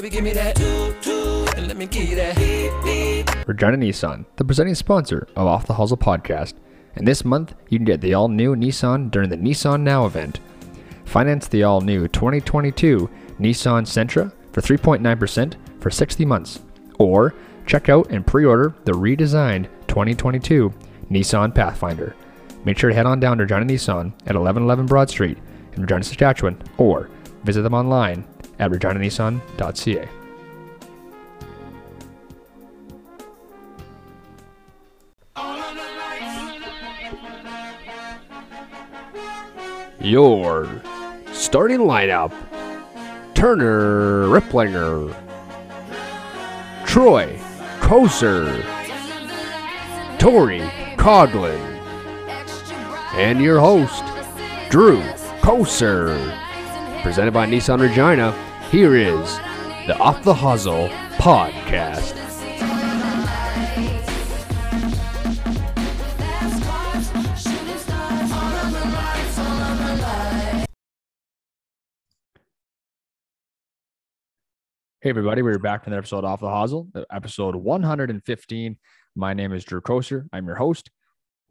Baby, give me that toot toot, and let me that beep beep. Regina Nissan, the presenting sponsor of Off the Hosel podcast. And this month, you can get the all new Nissan during the Nissan Now event. Finance the all new 2022 Nissan Sentra for 3.9% for 60 months. Or check out and pre order the redesigned 2022 Nissan Pathfinder. Make sure to head on down to Regina Nissan at 1111 Broad Street in Regina, Saskatchewan, or visit them online at reginanissan.ca. Your starting lineup Turner Riplinger, Troy Koser, Tori Coglin, and your host, Drew Koser. Presented by Nissan Regina, here is the Off the Hosel podcast. Hey everybody, we're back for another episode of Off the Hosel, episode 115. My name is Drew Koser. I'm your host.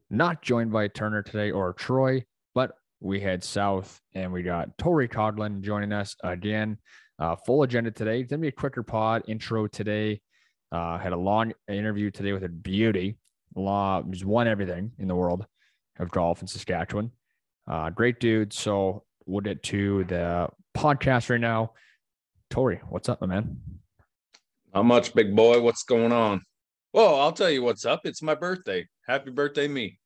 Not joined by Turner today or Troy, but we head south and we got Tori Coglin joining us again. Uh, full agenda today. It's gonna be a quicker pod intro today. Uh, had a long interview today with a beauty. Law just won everything in the world of golf in Saskatchewan. Uh, great dude. So we'll get to the podcast right now. Tori, what's up, my man? Not much, big boy. What's going on? Well, I'll tell you what's up. It's my birthday. Happy birthday, me.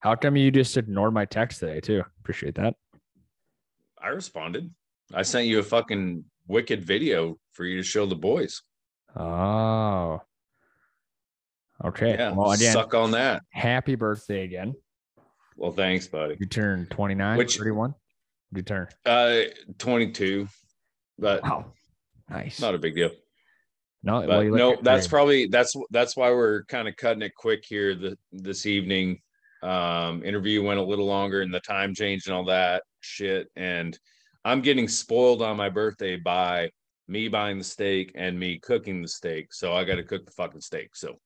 How come you just ignored my text today too? Appreciate that. I responded. I sent you a fucking wicked video for you to show the boys. Oh. Okay. Yeah, well, again, suck on that. happy birthday again. Well, thanks, buddy. You turned 29, Which- 31. You turn. Uh, 22, but Wow. Nice. not a big deal. no, well, no, that's probably that's that's why we're kind of cutting it quick here the, this evening. Um, interview went a little longer and the time changed and all that shit. And I'm getting spoiled on my birthday by me buying the steak and me cooking the steak. So I got to cook the fucking steak. So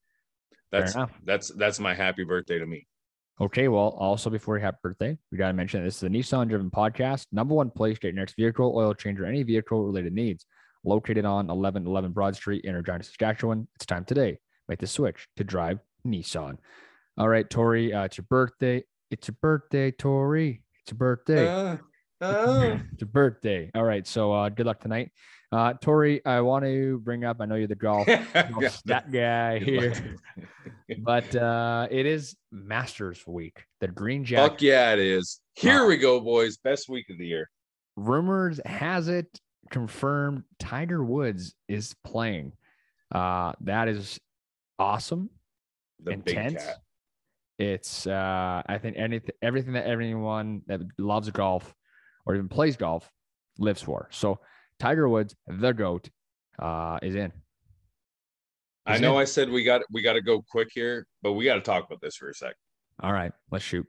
that's that's that's my happy birthday to me. Okay, well, also before your have birthday, we got to mention this is a Nissan driven podcast. Number one place to get your next vehicle, oil change, or any vehicle related needs. Located on 1111 Broad Street in Regina, Saskatchewan. It's time today. Make the switch to drive Nissan. All right, Tori, uh, it's your birthday. It's your birthday, Tori. It's your birthday. Uh, uh, it's your birthday. All right, so uh, good luck tonight. Uh, Tori, I want to bring up, I know you're the golf, golf stat guy here, but uh, it is Masters week. The Green Jacket Fuck yeah, it is. Here Wow. we go, boys. Best week of the year. rumors has it confirmed Tiger Woods is playing. Uh, that is awesome. The intense. It's uh, I think anything everything that everyone that loves golf or even plays golf lives for. So Tiger Woods, the goat, uh, is in. I know? I said we got we got to go quick here, but we got to talk about this for a sec. All right, let's shoot.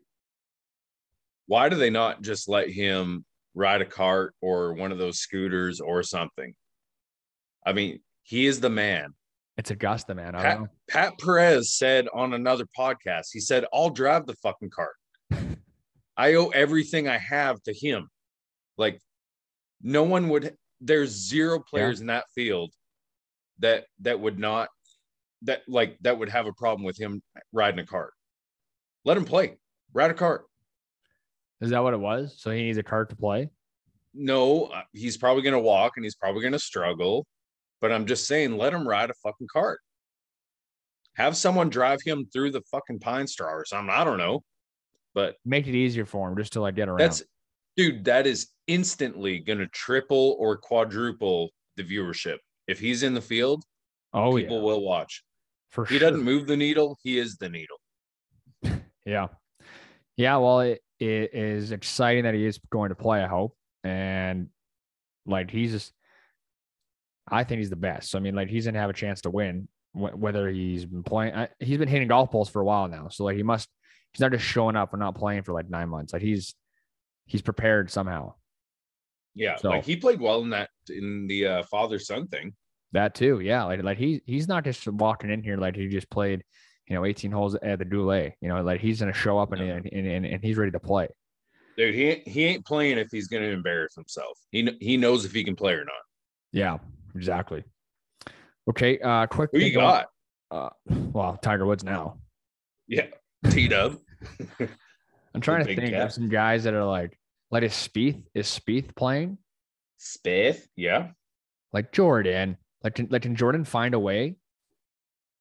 Why do they not just let him ride a cart or one of those scooters or something? I mean, he is the man. It's Augusta, man. I Pat. Pat Perez said on another podcast, he said, I'll drive the fucking cart. I owe everything I have to him. Like, no one would, there's zero players in that field that that would not that like that would have a problem with him riding a cart. Let him play. Ride a cart. Is that what it was? So he needs a cart to play. No, uh, he's probably going to walk and he's probably going to struggle. But I'm just saying, let him ride a fucking cart. Have someone drive him through the fucking pine straw or something. I don't know. But Make it easier for him just to like get around. that's, dude, that is instantly going to triple or quadruple the viewership. If he's in the field, oh people yeah, will watch. for He sure. doesn't move the needle, he is the needle. Yeah. Yeah. Well, it, it is exciting that he is going to play, I hope. And like, he's just, I think he's the best. So, I mean, like, he's going to have a chance to win, wh- whether he's been playing, I, he's been hitting golf balls for a while now. So, like, he must, he's not just showing up and not playing for like nine months. Like, he's, he's prepared somehow. Yeah, So- like he played well in that in the uh, father son thing. That too, yeah. Like like he he's not just walking in here like he just played, you know, 18 holes at the Doulet. You know, like he's gonna show up and No. and, and, and he's ready to play. Dude, he ain't- he ain't playing if he's going to embarrass himself. He he knows if he can play or not. Yeah, exactly. Okay, uh quick Who you got? Uh, well, Tiger Woods now. Yeah, T Dub. I'm trying to think cat. of some guys that are like like is Spieth is Spieth playing? Spieth. Yeah, Like Jordan. Like can, like can Jordan find a way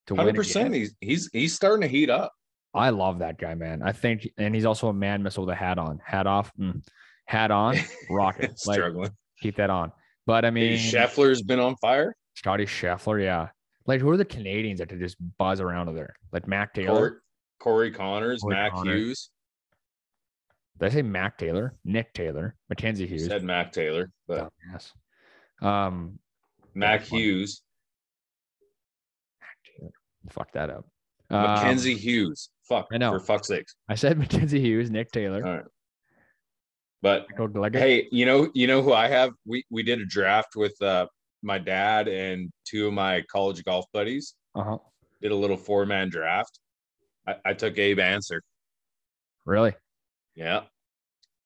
to win? Hundred percent. He's he's he's starting to heat up. I love that guy, man. I think, and he's also a man missile with a hat on, hat off, mm. hat on, rocket. like Struggling. keep that on. But I mean, Scheffler's been on fire. Scotty Scheffler, yeah. Like who are the Canadians that could just buzz around over there? Like Mac Taylor. Corey, Corey Conners, Corey Mac Conners. Hughes. Did I say Mac Taylor? Nick Taylor, Mackenzie Hughes. Said Mac Taylor, but Yes. Um, Mac. Hughes, fuck that up. Um, Mackenzie Hughes. Fuck. I know. For fuck's sakes. I said Mackenzie Hughes, Nick Taylor. All right. But hey, you know, you know who I have? We we did a draft with uh my dad and two of my college golf buddies. Uh-huh. Did a little four man draft. I, I took Abe Ancer. Really? Yeah.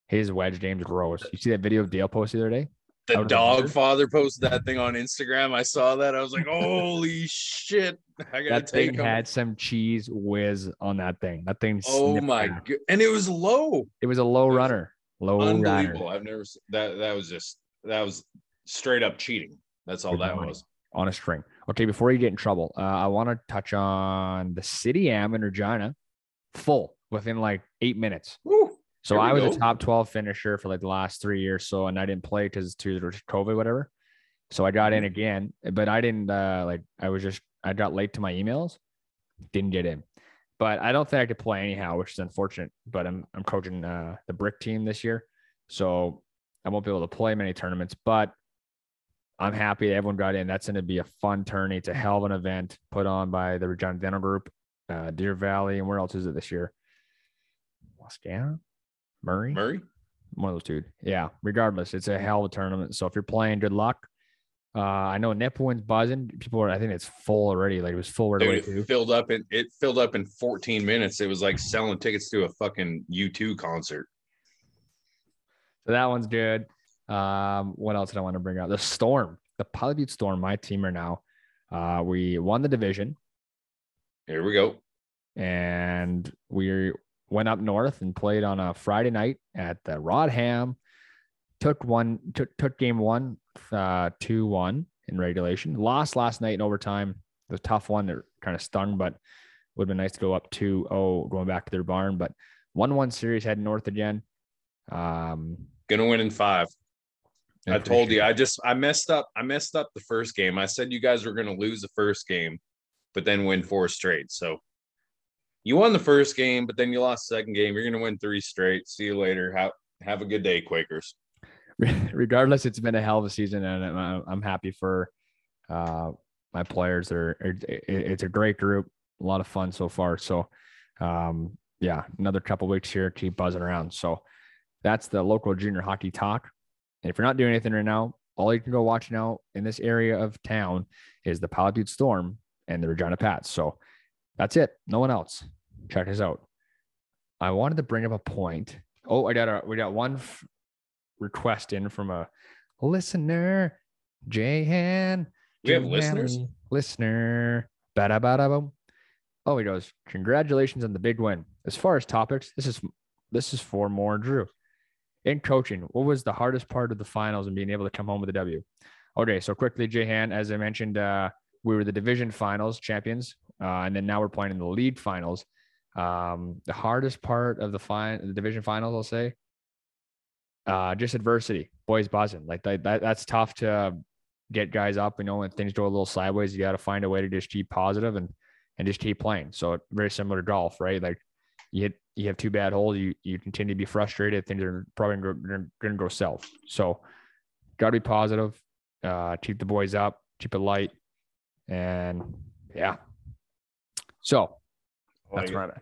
His wedge game's gross. You see that video of Dale posted the other day? The Out of the dog father posted that thing on Instagram. I saw that. I was like, holy shit. I gotta That take thing him. had some cheese whiz on that thing. That thing. Oh my god. And it was low. It was a low was runner. Low Unbelievable. runner I've never s- that that was just that was straight up cheating. That's all Good that money. was. on a string. Okay, before you get in trouble, uh, I want to touch on the City Am in Regina, full within like eight minutes. Woo. So I was go. a top 12 finisher for like the last three years. So, and I didn't play because to COVID, whatever. So I got Mm-hmm. in again, but I didn't uh, like, I was just, I got late to my emails, didn't get in. But I don't think I could play anyhow, which is unfortunate. But I'm, I'm coaching uh, the brick team this year. So I won't be able to play many tournaments, but I'm happy that everyone got in. That's going to be a fun tourney. It's a hell of an event put on by the Regina Dental Group, uh, Deer Valley, and where else is it this year? Wascana, Murray, Murray. one of those two. Yeah. Regardless, it's a hell of a tournament. So if you're playing, good luck. Uh, I know Nipawin's buzzing. People are. I think it's full already. Like it was full right away too. it filled up in it filled up in 14 minutes. It was like selling tickets to a fucking U2 concert. So that one's good. Um, what else did I want to bring up? The Storm, the Butte Storm, my team are now. Uh, we won the division. Here we go. and we went up north and played on a Friday night at the Rodham. Took one, took took game one, uh, two one in regulation. Lost last night in overtime. The tough one They're kind of stung, but would have been nice to go up 2-0 going back to their barn. But one one series heading north again. Um, Gonna win in five. I told you. I just I messed up. I messed up the first game. I said you guys were gonna lose the first game, but then win four straight. So you won the first game, but then you lost the second game. You're gonna win three straight. See you later. Have have a good day, Quakers. regardless, it's been a hell of a season, and I'm, I'm happy for uh, my players. It- it- it's a great group, a lot of fun so far. So, um, yeah, another couple weeks here, keep buzzing around. So, that's the local junior hockey talk. And if you're not doing anything right now, all you can go watch now in this area of town is the Butte Storm and the Regina Pats. So, that's it. No one else. Check this out. I wanted to bring up a point. Oh, I got a we got one f- request in from a listener, Jahan. We have listeners? Listener. Bada bada boom. Oh, he goes, congratulations on the big win. As far as topics, this is this is for more Drew. In coaching, what was the hardest part of the finals and being able to come home with a W? Okay, so quickly, Jahan, as I mentioned, uh, we were the division finals champions, uh, and then now we're playing in the league finals. Um, the hardest part of the fine the division finals, I'll say, uh, just adversity, boys buzzing. Like that, that that's tough to get guys up. You know, when things go a little sideways, you got to find a way to just keep positive and and just keep playing. So very similar to golf, right? Like you hit you have two bad holes, you you continue to be frustrated. Things are probably going to go south. So got to be positive. Uh, keep the boys up, keep it light, and yeah. So that's Like, right.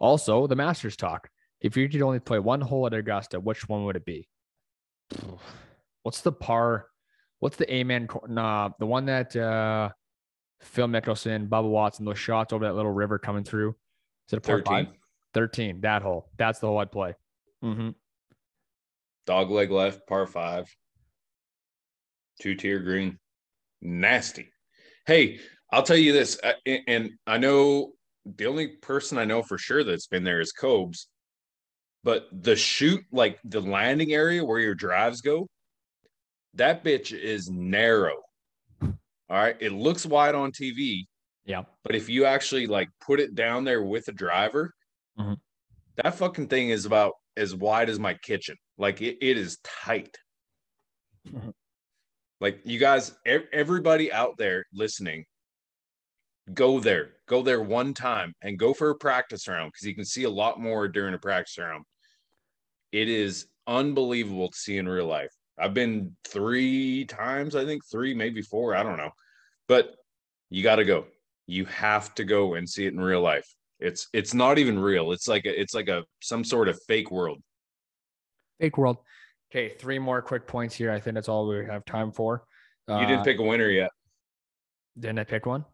Also, the Masters talk. If you could only play one hole at Augusta, which one would it be? what's the par? What's the amen? Nah, the one that uh, Phil Mickelson, Bubba Watson, those shots over that little river coming through. Is it a par 13. five? 13. That hole. That's the hole I'd play. Mm-hmm. Dog leg left, par five. Two tier green. Nasty. Hey, I'll tell you this, uh, and- I know the only person I know for sure that's been there is Cobes, but the shoot, like the landing area where your drives go, that bitch is narrow. All right. It looks wide on TV, Yeah. but if you actually like put it down there with a driver, Mhm. that fucking thing is about as wide as my kitchen. Like it, it is tight. Mhm. like you guys, everybody out there listening, go there, go there one time and go for a practice round because you can see a lot more during a practice round. It is unbelievable to see in real life. I've been three times, I think three, maybe four, I don't know, but you got to go. You have to go and see it in real life. It's it's not even real. It's like a, it's like a some sort of fake world. Fake world. Okay, three more quick points here. I think that's all we have time for. You didn't Uh, pick a winner yet. Didn't I pick one?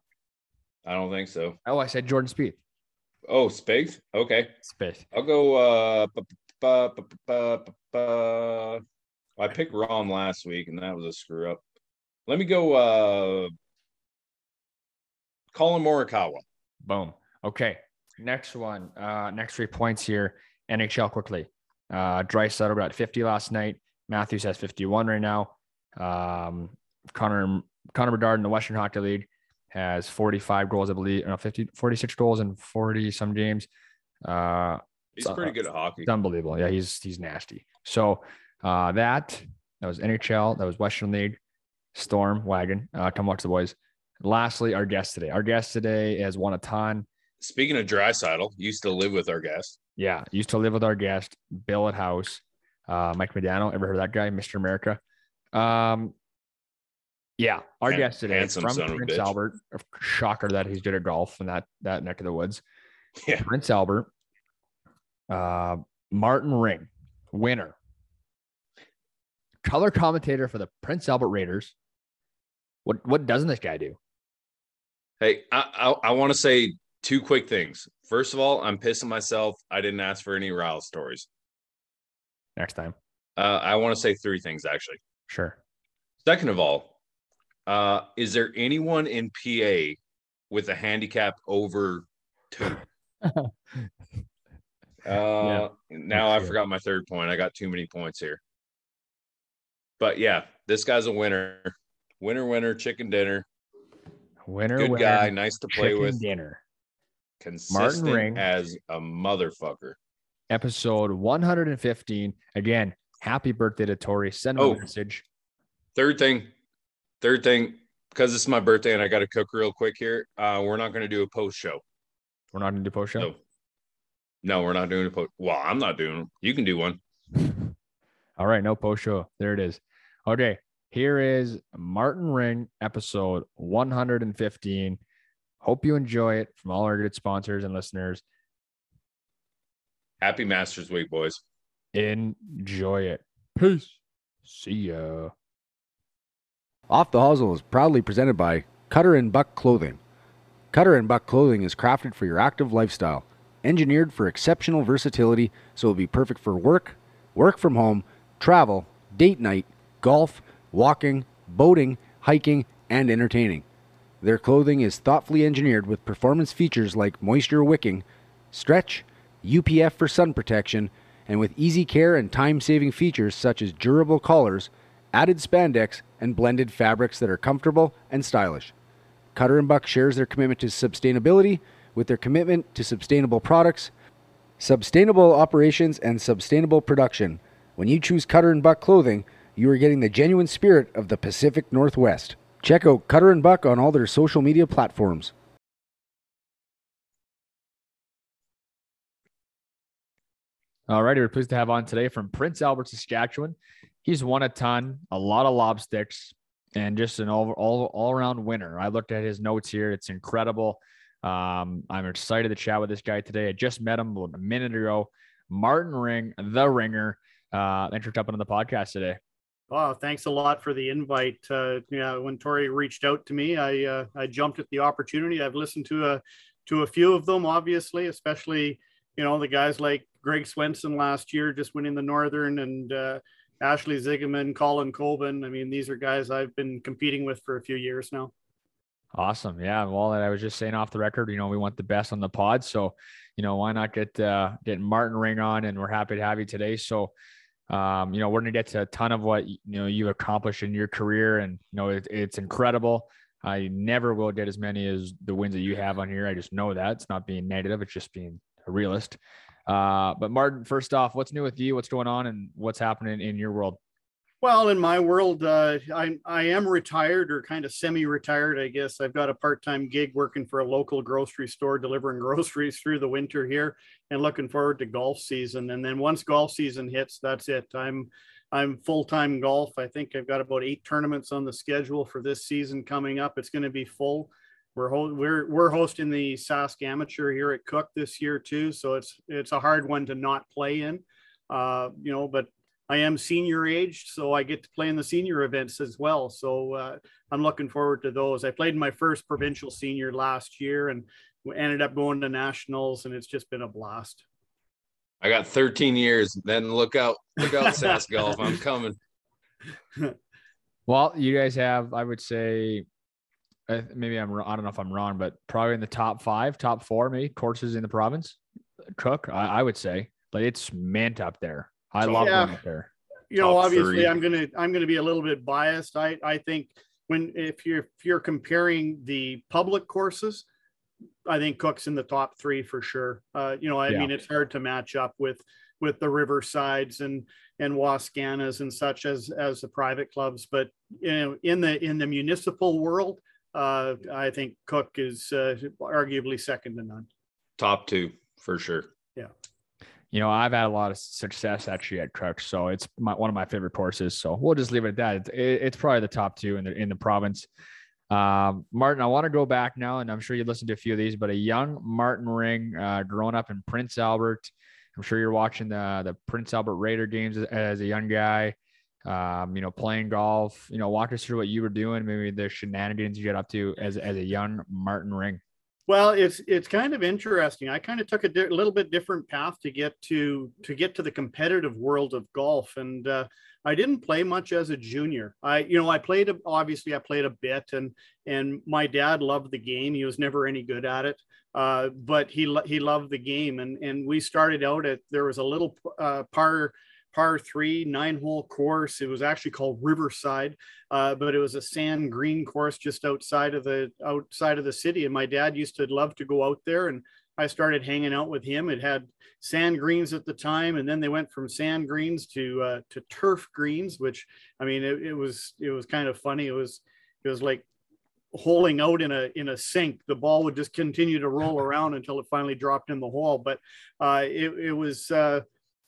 I don't think so. Oh, I said Jordan Spieth. Oh, Space. Okay, Space. I'll go. Uh, bu- bu- bu- I picked Rahm last week, and that was a screw up. Let me go. Uh, Collin Morikawa. Boom. Okay. Next one. Uh, next three points here. NHL quickly. Uh, Draisaitl got 50 last night. Matthews has 51 right now. Um, Connor Connor Bedard in the Western Hockey League has 45 goals, I believe. No, 50, 46 goals in 40 some games. Uh, He's pretty good at hockey. it's unbelievable. Yeah, he's he's nasty. So uh, that that was NHL. That was Western League. Storm Wagon. Uh, come watch the boys. Lastly, our guest today. Our guest today has won a ton. Speaking of Draisaitl, used to live with our guest. Yeah, used to live with our guest, Bill at House, uh, Mike Medano. Ever heard of that guy, Mr. America? Um, yeah, our Han- guest today from son of a Prince. Albert. Shocker that he's good at golf in that that neck of the woods. Yeah. Prince Albert. Uh, Martin Ring, winner, color commentator for the Prince Albert Raiders. What what doesn't this guy do? Hey, I I, I want to say two quick things. First of all, I'm pissing myself. I didn't ask for any Ryle stories. Next time, Uh, I want to say three things actually. sure. Second of all, uh, is there anyone in PA with a handicap over two? Uh, now I forgot my third point. I got too many points here. But yeah, this guy's a winner. Winner, winner, chicken dinner. Winner, Good winner, guy, nice to play with. dinner. Consistent Ring. as a motherfucker. episode 115. Again, happy birthday to Tori. Send him Oh. a message. Third thing, third thing, because it's my birthday and I got to cook real quick here. Uh, we're not going to do a post show. We're not going to do post show. No, no, we're not doing a post. Well, I'm not doing. You can do one. All right, no post show. There it is. Okay, here is Martin Ring episode 115. Hope you enjoy it from all our good sponsors and listeners. Happy Masters Week, boys. Enjoy it. Peace. See ya. Off the Hosel is proudly presented by Cutter and Buck Clothing. Cutter and Buck Clothing is crafted for your active lifestyle, engineered for exceptional versatility so it'll be perfect for work, work from home, travel, date night, golf, walking, boating, hiking, and entertaining. Their clothing is thoughtfully engineered with performance features like moisture wicking, stretch, UPF for sun protection, and with easy care and time saving features such as durable collars, added spandex, and blended fabrics that are comfortable and stylish. Cutter and Buck shares their commitment to sustainability with their commitment to sustainable products, sustainable operations, and sustainable production. When you choose Cutter and Buck clothing, you are getting the genuine spirit of the Pacific Northwest. Check out Cutter and Buck on all their social media platforms. All righty, we're pleased to have on today from Prince Albert, Saskatchewan. He's won a ton, a lot of lob sticks, and just an all all all around winner. I looked at his notes here; it's incredible. Um, I'm excited to chat with this guy today. I just met him a minute ago. Martin Ring, the Ringer. Uh, thanks jumping on the podcast today. Oh, thanks a lot for the invite. Uh, yeah, when Tori reached out to me, I uh, I jumped at the opportunity. I've listened to a to a few of them, obviously, especially you know the guys like Greg Swenson last year, just winning the Northern, and uh, Ashley Zigeman, Colin Colvin. I mean, these are guys I've been competing with for a few years now. Awesome. Yeah. Well, I was just saying off the record, you know, we want the best on the pod. So, you know, why not get uh, get Martin Ring on? And we're happy to have you today. So, um, you know, we're gonna get to a ton of what you know you accomplished in your career, and you know, it, it's incredible. I never will get as many as the wins that you have on here. I just know that it's not being negative; it's just being a realist. Uh, but Martin, first off, what's new with you? What's going on, and what's happening in your world? Well, in my world, uh, I I am retired or kind of semi-retired, I guess. I've got a part-time gig working for a local grocery store, delivering groceries through the winter here, and looking forward to golf season. And then once golf season hits, that's it. I'm I'm full-time golf. I think I've got about eight tournaments on the schedule for this season coming up. It's going to be full. We're ho- we're we're hosting the Sask Amateur here at Cook this year too, so it's it's a hard one to not play in. Uh, you know, but I am senior aged, so I get to play in the senior events as well. So uh, I'm looking forward to those. I played my first provincial senior last year and ended up going to nationals, and it's just been a blast. I got 13 years. Then look out, look out, Sask Golf. I'm coming. well, you guys have, I would say, maybe I'm, I don't know if I'm wrong, but probably in the top five, top four, maybe courses in the province. Cook, I, I would say, but it's mint up there. I love yeah. going up there. You know, Top obviously, three. I'm gonna I'm gonna be a little bit biased. I I think when if you're if you're comparing the public courses, I think Cook's in the top three for sure. Uh, you know, I yeah. mean, it's hard to match up with with the Riversides and and Wascanas and such as as the private clubs. But you know, in the in the municipal world, uh, I think Cook is uh, arguably second to none. Top two for sure Yeah. you know, I've had a lot of success actually at Cook, so it's my, one of my favorite courses. So we'll just leave it at that. It's, it's probably the top two in the in the province. Um, Martin, I want to go back now, and I'm sure you listened to a few of these, but a young Martin Ring, uh, growing up in Prince Albert. I'm sure you're watching the the Prince Albert Raider games as, as a young guy. Um, you know, playing golf. You know, walk us through what you were doing, maybe the shenanigans you get up to as as a young Martin Ring. Well, it's it's kind of interesting. I kind of took a di- little bit different path to get to to get to the competitive world of golf, and uh, I didn't play much as a junior. I you know I played obviously I played a bit, and and my dad loved the game. He was never any good at it, uh, but he he loved the game, and and we started out at there was a little uh, par par three nine hole course. It was actually called Riverside, uh, but it was a sand green course just outside of the outside of the city. And my dad used to love to go out there, and I started hanging out with him. It had sand greens at the time, and then they went from sand greens to uh, to turf greens, which I mean, it, it was it was kind of funny. It was it was like holing out in a in a sink the ball would just continue to roll around until it finally dropped in the hole but uh, it, it was uh,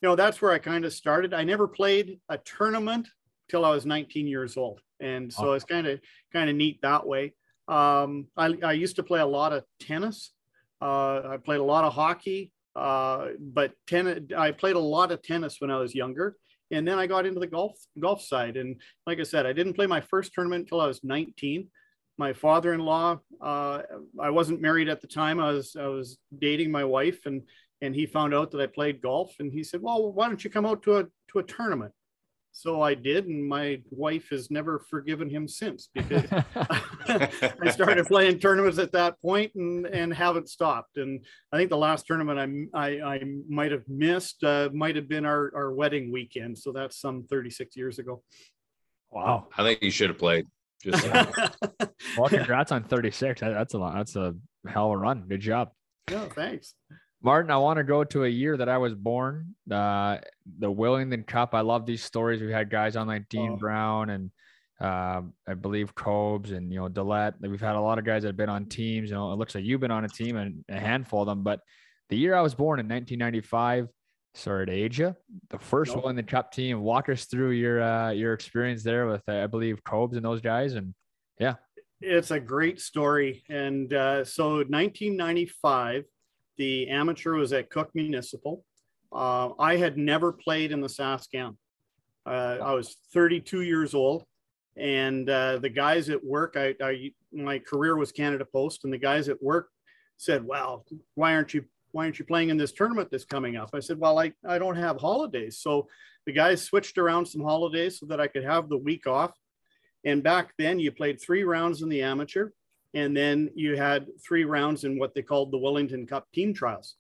you know, that's where I kind of started. I never played a tournament till I was 19 years old. And so it's kind of kind of neat that way. Um, I, I used to play a lot of tennis. Uh, I played a lot of hockey, uh, but tennis. I played a lot of tennis when I was younger, and then I got into the golf golf side. And like I said, I didn't play my first tournament until I was 19. My father-in-law, uh, I wasn't married at the time. I was I was dating my wife, and and he found out that I played golf and he said, well, why don't you come out to a, to a tournament? So I did. And my wife has never forgiven him since because I started playing tournaments at that point and, and haven't stopped. And I think the last tournament I, I, I might've missed uh, might've been our, our wedding weekend. So that's some 36 years ago. Wow. I think you should have played. Just well, congrats on 36. That's a lot. That's a hell of a run. Good job. Yeah, thanks. Martin, I want to go to a year that I was born, uh, the Willingdon Cup. I love these stories. We had guys on like Dean oh. Brown and uh, I believe Cobes and you know Dillette. We've had a lot of guys that have been on teams. You know, it looks like you've been on a team and a handful of them. But the year I was born in 1995, sorry to age you, the first nope. Willingdon Cup team. Walk us through your uh, your experience there with uh, I believe Cobes and those guys. And yeah, it's a great story. And uh, so 1995 the amateur was at Cook Municipal. Uh, I had never played in the Saskam. Uh, I was 32 years old, and uh, the guys at work, I, I my career was Canada Post, and the guys at work said, "Well, why aren't you why aren't you playing in this tournament that's coming up?" I said, "Well, I I don't have holidays." So the guys switched around some holidays so that I could have the week off. And back then, you played three rounds in the amateur, and then you had three rounds in what they called the Willingdon Cup team trials.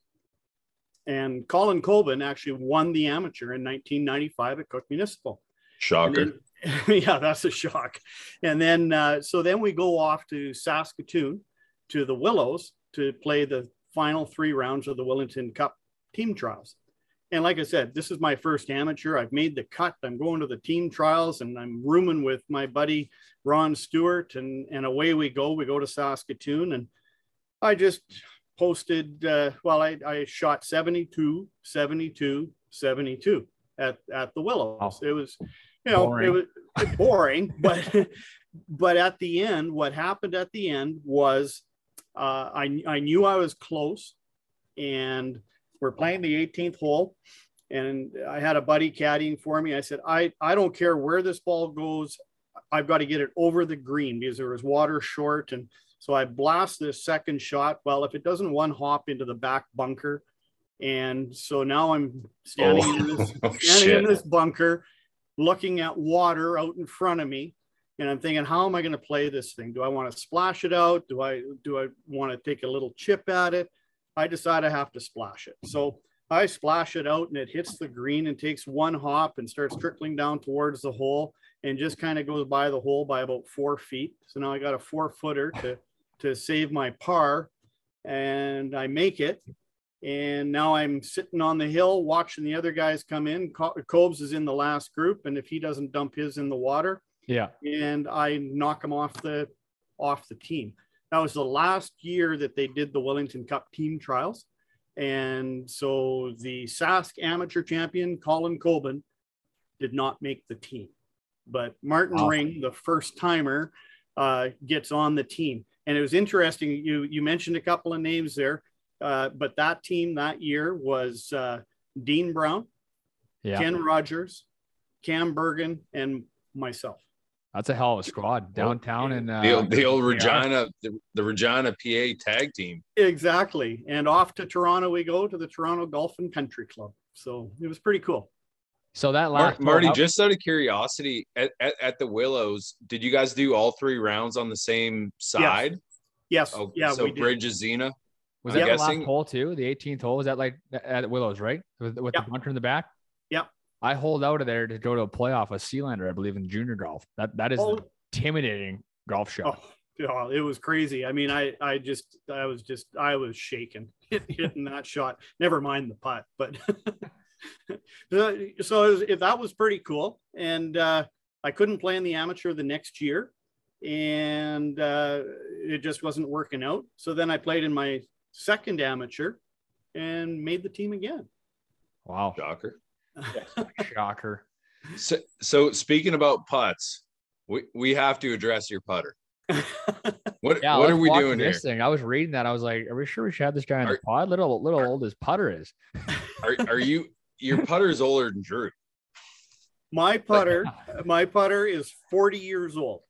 And Colin Colbin actually won the amateur in 1995 at Cook Municipal. Shocker. Then, yeah, that's a shock. And then, uh, so then we go off to Saskatoon to the Willows to play the final three rounds of the Willingdon Cup team trials. And like I said, this is my first amateur. I've made the cut. I'm going to the team trials and I'm rooming with my buddy Ron Stewart. And, and away we go. We go to Saskatoon. And I just posted, uh, well, I, I shot 72, 72, 72 at, at the Willows. Wow. It was, you know, Boring. it was boring, but, but at the end, what happened at the end was uh, I, I knew I was close and we're playing the 18th hole and I had a buddy caddying for me. I said, I, I don't care where this ball goes. I've got to get it over the green because there was water short. And so I blast this second shot. Well, if it doesn't one hop into the back bunker. And so now I'm standing, oh, in, this, Oh, standing in this bunker, looking at water out in front of me. And I'm thinking, how am I going to play this thing? Do I want to splash it out? Do I do I want to take a little chip at it? I decide I have to splash it. So I splash it out and it hits the green and takes one hop and starts trickling down towards the hole and just kind of goes by the hole by about four feet. So now I got a four footer to to save my par and I make it. And now I'm sitting on the hill watching the other guys come in. Co- Cobes is in the last group, and if he doesn't dump his in the water, Yeah. and I knock him off the off the team. That was the last year that they did the Willingdon Cup team trials. And so the Sask amateur champion, Colin Colbin, did not make the team. But Martin Wow. Ring, the first timer, uh, gets on the team. And it was interesting. You you mentioned a couple of names there, uh, but that team that year was uh, Dean Brown, Yeah. Ken Rogers, Cam Bergen, and myself. That's a hell of a squad downtown and uh, the, old- the old. Regina, the, the Regina PA tag team. Exactly. And off to Toronto we go to the Toronto Golf and Country Club. So it was pretty cool. So that Mar- last Marty, hole- just out of curiosity, at, at, at the Willows, did you guys do all three rounds on the same side? Yes. Oh, yeah, so we did. Bridges Xena. was I'm that the guessing- last hole too? The 18th hole was that like at Willows, right? With, with Yeah. the bunker in the back. Yeah. I hold out of there to go to a playoff with Sealander, I believe, in junior golf. That that is Oh. an intimidating golf shot. Oh, yeah, it was crazy. I mean, I I just I was just I was shaking hitting that shot. Never mind the putt, but so so it was, if that was pretty cool. And uh, I couldn't play in the amateur the next year, and uh, it just wasn't working out. So then I played in my second amateur and made the team again. Wow. Shocker. Shocker. So, so speaking about putts, we, we have to address your putter. What Yeah, what are we doing through here? this thing? I was reading that. I was like, are we sure we should have this guy on the pod? Little little old as putter is. Are, are you your putter is older than Drew? my putter, my putter is 40 years old.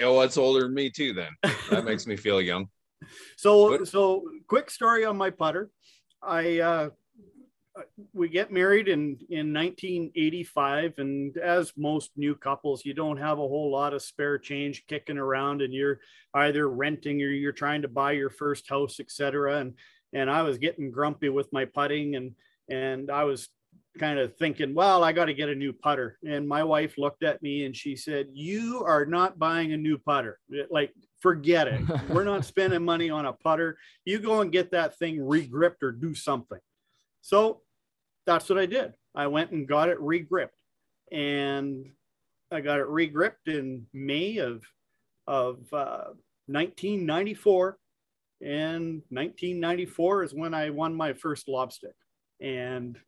Oh, that's older than me too. Then that makes me feel young. So, What- so quick story on my putter. I uh, we get married in in 1985, and as most new couples, you don't have a whole lot of spare change kicking around, and you're either renting or you're trying to buy your first house, etc. And and I was getting grumpy with my putting, and and I was kind of thinking, well, I got to get a new putter. And my wife looked at me and she said, "You are not buying a new putter. Like, forget it. We're not spending money on a putter. You go and get that thing regripped or do something." So that's what I did. I went and got it regripped, and I got it regripped in May of of uh, 1994. And 1994 is when I won my first lobstick, and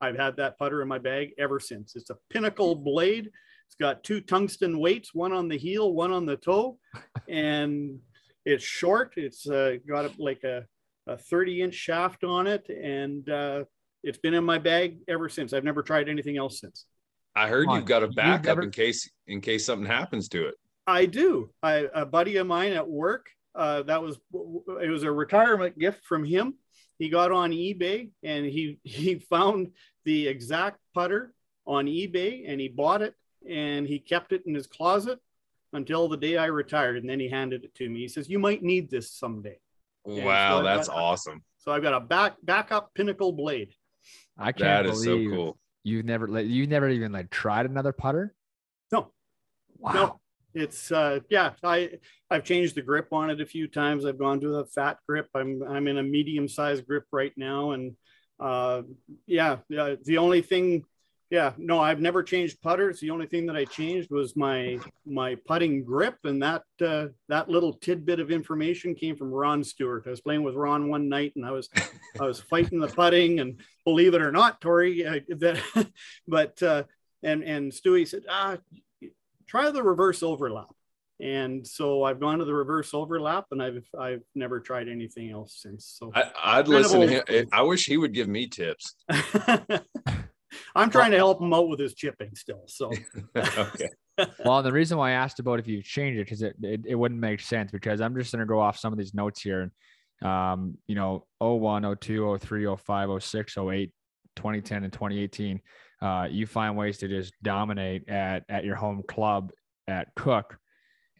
I've had that putter in my bag ever since. It's a pinnacle blade. It's got two tungsten weights, one on the heel, one on the toe, and it's short. It's uh, got a, like a, a 30 inch shaft on it, and uh, it's been in my bag ever since. I've never tried anything else since. I heard you've got a backup never- in case in case something happens to it. I do. I, a buddy of mine at work, uh, that was it was a retirement gift from him. He got on eBay and he he found the exact putter on eBay and he bought it and he kept it in his closet until the day I retired and then he handed it to me. He says, "You might need this someday." Yeah, wow, so that's that- awesome. So I've got a back backup pinnacle blade. I can't That is so cool. you've never like you never even like tried another putter. No, Wow. No. it's uh yeah i i've changed the grip on it a few times i've gone to a fat grip i'm i'm in a medium sized grip right now and uh yeah yeah the only thing yeah no i've never changed putters the only thing that i changed was my my putting grip and that uh that little tidbit of information came from ron stewart i was playing with ron one night and i was i was fighting the putting and believe it or not tori uh, that but uh and and stewie said ah try the reverse overlap. And so I've gone to the reverse overlap and I've I've never tried anything else since. So I, I'd listen to old him. I wish he would give me tips. I'm trying to help him out with his chipping still. So okay. Well, the reason why I asked about if you changed it because it, it it wouldn't make sense because I'm just gonna go off some of these notes here and um you know 01, 02, 03, 05, 06, 08, 2010 and 2018 uh you find ways to just dominate at at your home club at Cook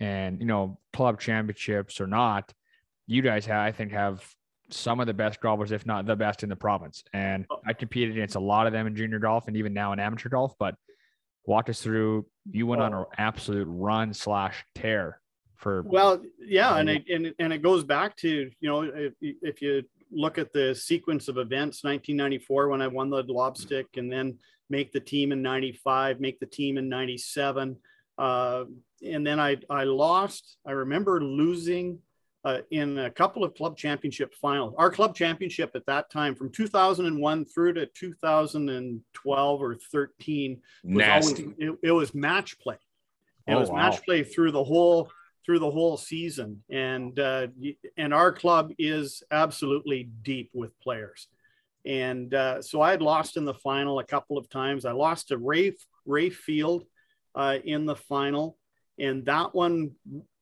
and you know club championships or not you guys have I think have some of the best golfers if not the best in the province and I competed against a lot of them in junior golf and even now in amateur golf but walk us through you went on an absolute run slash tear for well, yeah, and it and, it- and it goes back to you know if, if you look at the sequence of events, 1994 when I won the lobstick, and then make the team in 95, make the team in 97, uh, and then I I lost. I remember losing. Uh, in a couple of club championship finals, our club championship at that time from 2001 through to 2012 or 13 was Nasty. always- it, it was match play. It Oh, was wow. match play through the whole through the whole season, and uh, and our club is absolutely deep with players. And uh, so I had lost in the final a couple of times. I lost to Ray Ray Field uh, in the final, and that one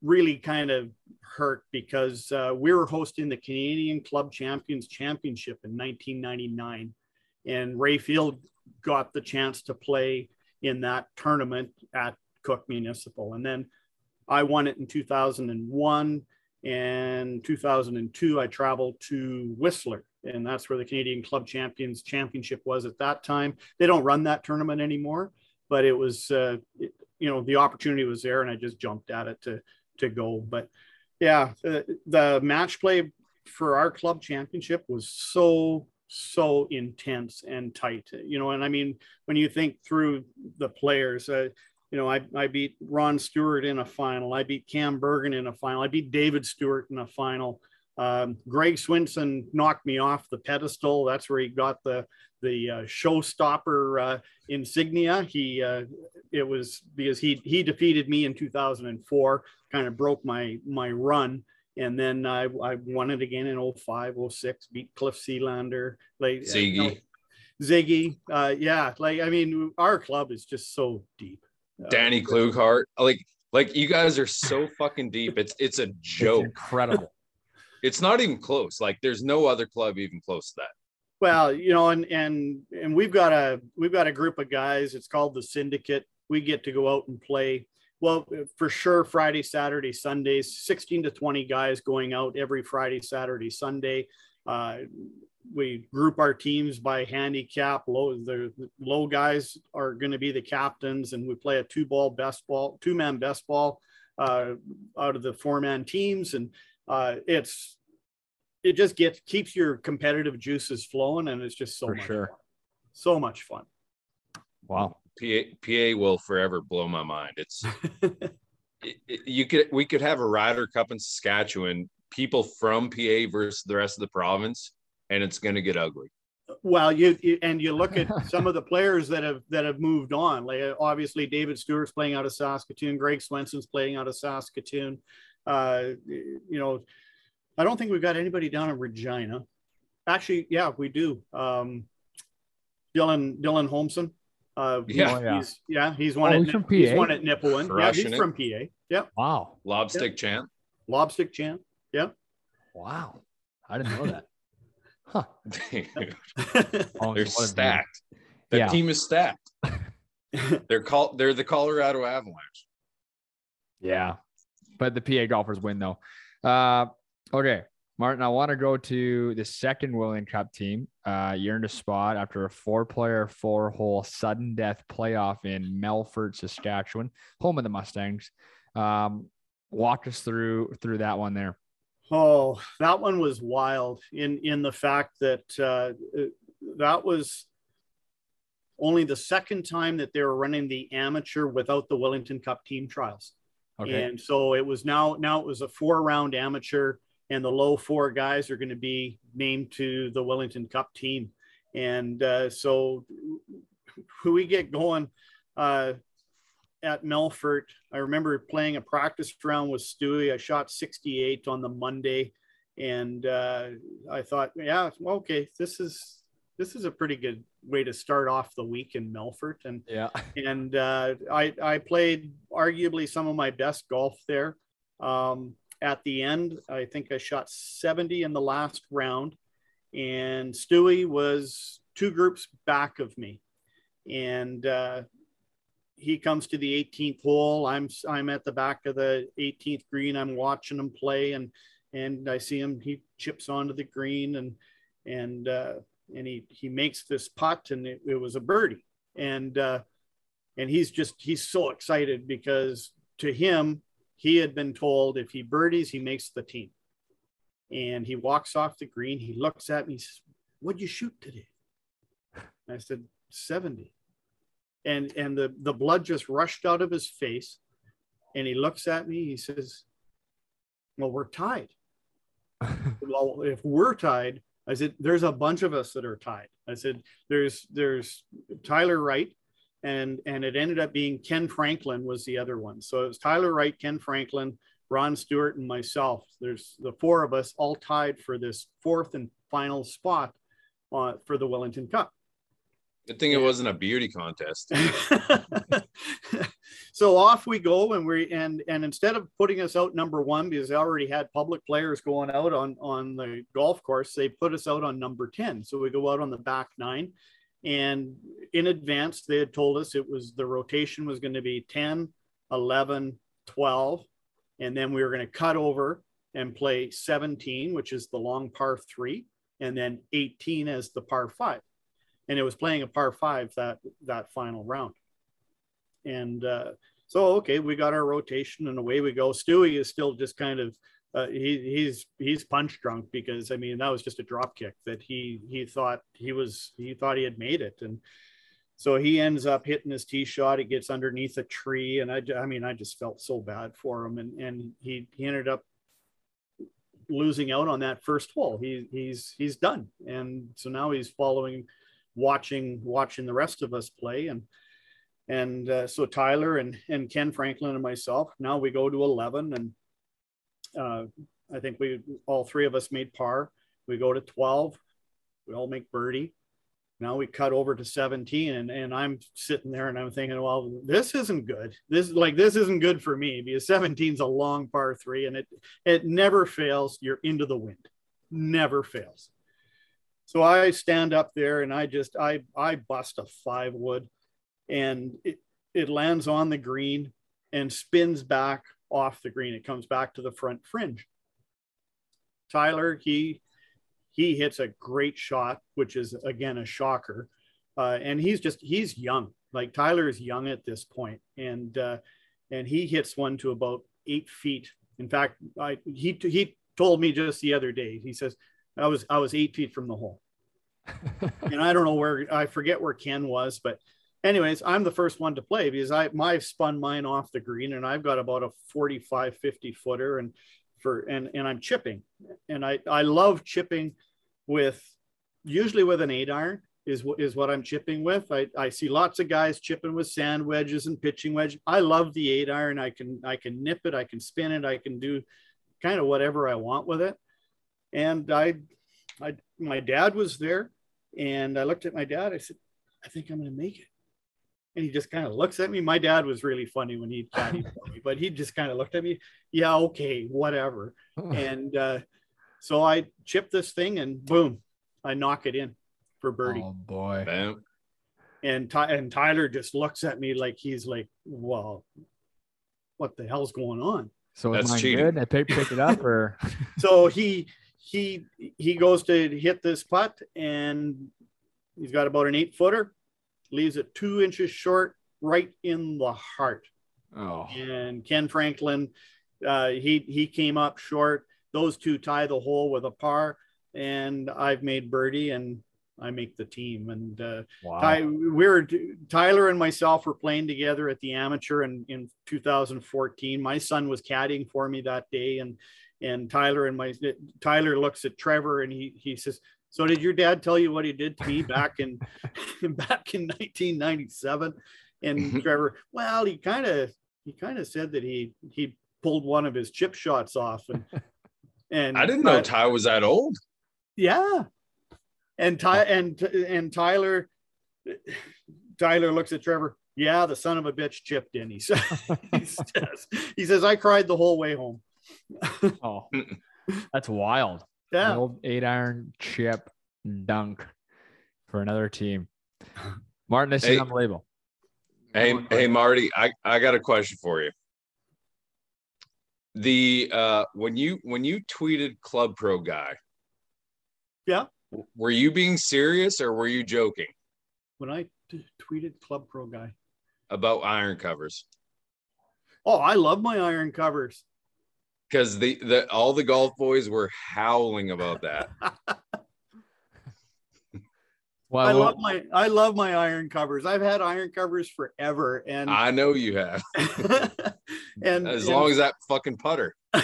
really kind of hurt because uh, we were hosting the Canadian Club Champions Championship in 1999, and Ray Field got the chance to play in that tournament at Cook Municipal, and then I won it in 2001 and 2002. I traveled to Whistler, and that's where the Canadian Club Champions Championship was at that time. They don't run that tournament anymore, but it was, uh, you know, the opportunity was there, and I just jumped at it to to go. But yeah, the, the match play for our club championship was so so intense and tight you know and i mean when you think through the players uh, you know I, I beat ron stewart in a final. I beat cam bergen in a final. I beat david stewart in a final um, greg swinson knocked me off the pedestal that's where he got the the uh, showstopper uh, insignia he uh, it was because he he defeated me in 2004 kind of broke my my run and then I, I won it again in 05, 06, beat Cliff Sealander, like uh, you know, Ziggy. Ziggy. Uh, yeah, like I mean, our club is just so deep. Uh, Danny Klughart. Like, like you guys are so fucking deep. It's it's a it's joke. incredible. It's not even close. Like, there's no other club even close to that. Well, you know, and and and we've got a we've got a group of guys. It's called the Syndicate. We get to go out and play. Well, for sure, Friday, Saturday, Sundays, 16 to 20 guys going out every Friday, Saturday, Sunday. Uh, we group our teams by handicap. Low the low guys are going to be the captains, and we play a two ball best ball, two man best ball uh, out of the four man teams, and uh, it's it just gets keeps your competitive juices flowing, and it's just so For much sure. fun. so much fun. Wow. PA, PA will forever blow my mind. It's it, it- you could we could have a Ryder Cup in Saskatchewan, people from PA versus the rest of the province, and it's going to get ugly. Well, you, you and you look at some of the players that have that have moved on. Like obviously, David Stewart's playing out of Saskatoon. Greg Swenson's playing out of Saskatoon. Uh, you know, I don't think we've got anybody down in Regina. Actually, yeah, we do. Um, Dylan Dylan Holmson. Uh, Yeah. Oh, yeah. he's yeah, he's one Oh, at he's from he's PA? one at Nipawin. Yeah, he's it. from PA. Yeah, Wow. Lobstick champ. lobstick champ. Yeah, wow. I didn't know that. Huh. Oh, They're so what a stacked. That Yeah. team is stacked. They're called. They're the Colorado Avalanche. Yeah. But the PA golfers win though. Uh, okay. Martin, I want to go to the second Willingdon Cup team. Uh, you earned a spot after a four player, four hole sudden death playoff in Melfort, Saskatchewan, home of the Mustangs. Um, walk us through through that one there. Oh, that one was wild in in the fact that uh, that was only the second time that they were running the amateur without the Willingdon Cup team trials. Okay. And so it was now now it was a four round amateur, and the low four guys are going to be named to the Willingdon Cup team. And uh, so we get going uh, at Melfort, I remember playing a practice round with Stewie. I shot 68 on the Monday, and uh, I thought, yeah, okay, this is this is a pretty good way to start off the week in Melfort. And yeah. and uh, I, I played arguably some of my best golf there. Um, at the end, I think I shot 70 in the last round, and Stewie was two groups back of me, and uh, he comes to the 18th hole. I'm I'm at the back of the 18th green. I'm watching him play, and and I see him. He chips onto the green, and and uh, and he he makes this putt, and it, it was a birdie, and uh, and he's just he's so excited because to him he had been told if he birdies he makes the team. And he walks off the green. He looks at me he says what'd you shoot today? And i said 70 and and the the blood just rushed out of his face. And he looks at me he says well we're tied. Well if we're tied i said there's a bunch of us that are tied. I said there's there's tyler wright and and it ended up being ken franklin was the other one. So it was tyler wright ken franklin ron stewart and myself. There's the four of us all tied for this fourth and final spot uh, for the Willingdon Cup. Good thing it wasn't a beauty contest. so off we go and we and and instead of putting us out number one because they already had public players going out on on the golf course they put us out on number 10 so we go out on the back nine. And in advance they had told us it was the rotation was going to be 10 11 12 and then we were going to cut over and play 17 which is the long par three and then 18 as the par five. And it was playing a par five that that final round. And uh, so okay, we got our rotation and away we go. Stewie is still just kind of uh, he he's he's punch drunk because I mean that was just a drop kick that he he thought he was he thought he had made it and so he ends up hitting his tee shot. It gets underneath a tree, and I, I mean, I just felt so bad for him. And and he he ended up losing out on that first hole. He he's he's done, and so now he's following watching watching the rest of us play and and uh, so tyler and and ken franklin and myself now we go to 11 and uh, i think we all three of us made par. We go to 12 we all make birdie. Now we cut over to 17 and, and i'm sitting there and i'm thinking well this isn't good. This like this isn't good for me because 17 is a long par three and it it never fails. You're into the wind. Never fails. So I stand up there and I just I I bust a five wood and it, it lands on the green and spins back off the green. It comes back to the front fringe. Tyler, he he hits a great shot, which is again a shocker. Uh, and he's just he's young. Like Tyler is young at this point, and uh, and he hits one to about eight feet. In fact, I he he told me just the other day. He says I was I was eight feet from the hole. and I don't know where I forget where Ken was, but anyways, I'm the first one to play because I my spun mine off the green and I've got about a 45, 50 footer and for and and I'm chipping. And I I love chipping with usually with an eight iron is what is what I'm chipping with. I, I see lots of guys chipping with sand wedges and pitching wedge. I love the eight iron. I can I can nip it, I can spin it, I can do kind of whatever I want with it. And I I my dad was there and I looked at my dad. I said, I think I'm going to make it. And he just kind of looks at me. My dad was really funny when he caddied for me, but he just kind of looked at me. Yeah, okay, whatever. And uh, so I chip this thing and boom, I knock it in for birdie. Oh boy. Bam. And Ty- and Tyler just looks at me like he's like, well, what the hell's going on? So is That's mine cheating. good? I pick, pick it up or so he he he goes to hit this putt and he's got about an eight footer leaves it two inches short right in the heart. Oh. And ken franklin uh, he he came up short. Those two tie the hole with a par. And i've made birdie and i make the team. And uh, wow. Ty, we were Tyler and myself were playing together at the amateur in, in 2014. My son was caddying for me that day, and and Tyler and my Tyler looks at Trevor and he he says, "So did your dad tell you what he did to me back in back in 1997?" And Trevor, well, he kind of he kind of said that he he pulled one of his chip shots off, and and I didn't know uh, Ty was that old. yeah. And Ty and and Tyler Tyler looks at Trevor. Yeah, the son of a bitch chipped in. He says, he says, he says, I cried the whole way home. oh that's wild. An Yeah. old eight iron chip dunk for another team. Martin, this Hey. is unbelievable. Hey, hey, Marty, I, I got a question for you. The uh when you when you tweeted Club Pro guy, Yeah. were you being serious or were you joking When I t- tweeted Club Pro guy. about iron covers? Oh, I love my iron covers. Because the, the all the golf boys were howling about that. Well, I love my I love my iron covers. I've had iron covers forever, and I know you have. and As and- long as that fucking putter.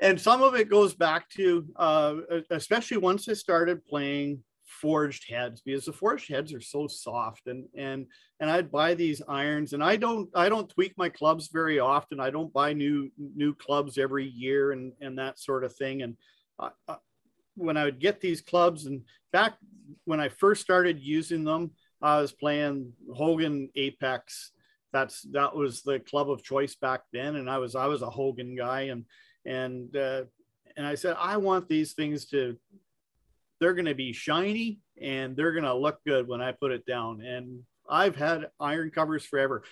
and some of it goes back to uh, especially once I started playing forged heads because the forged heads are so soft and and and I'd buy these irons and I don't I don't tweak my clubs very often. I don't buy new new clubs every year and and that sort of thing. And uh, uh, when I would get these clubs and back when I first started using them I was playing Hogan Apex. That's that was the club of choice back then and I was I was a Hogan guy and and uh, and I said I want these things to they're going to be shiny and they're going to look good when I put it down and I've had iron covers forever.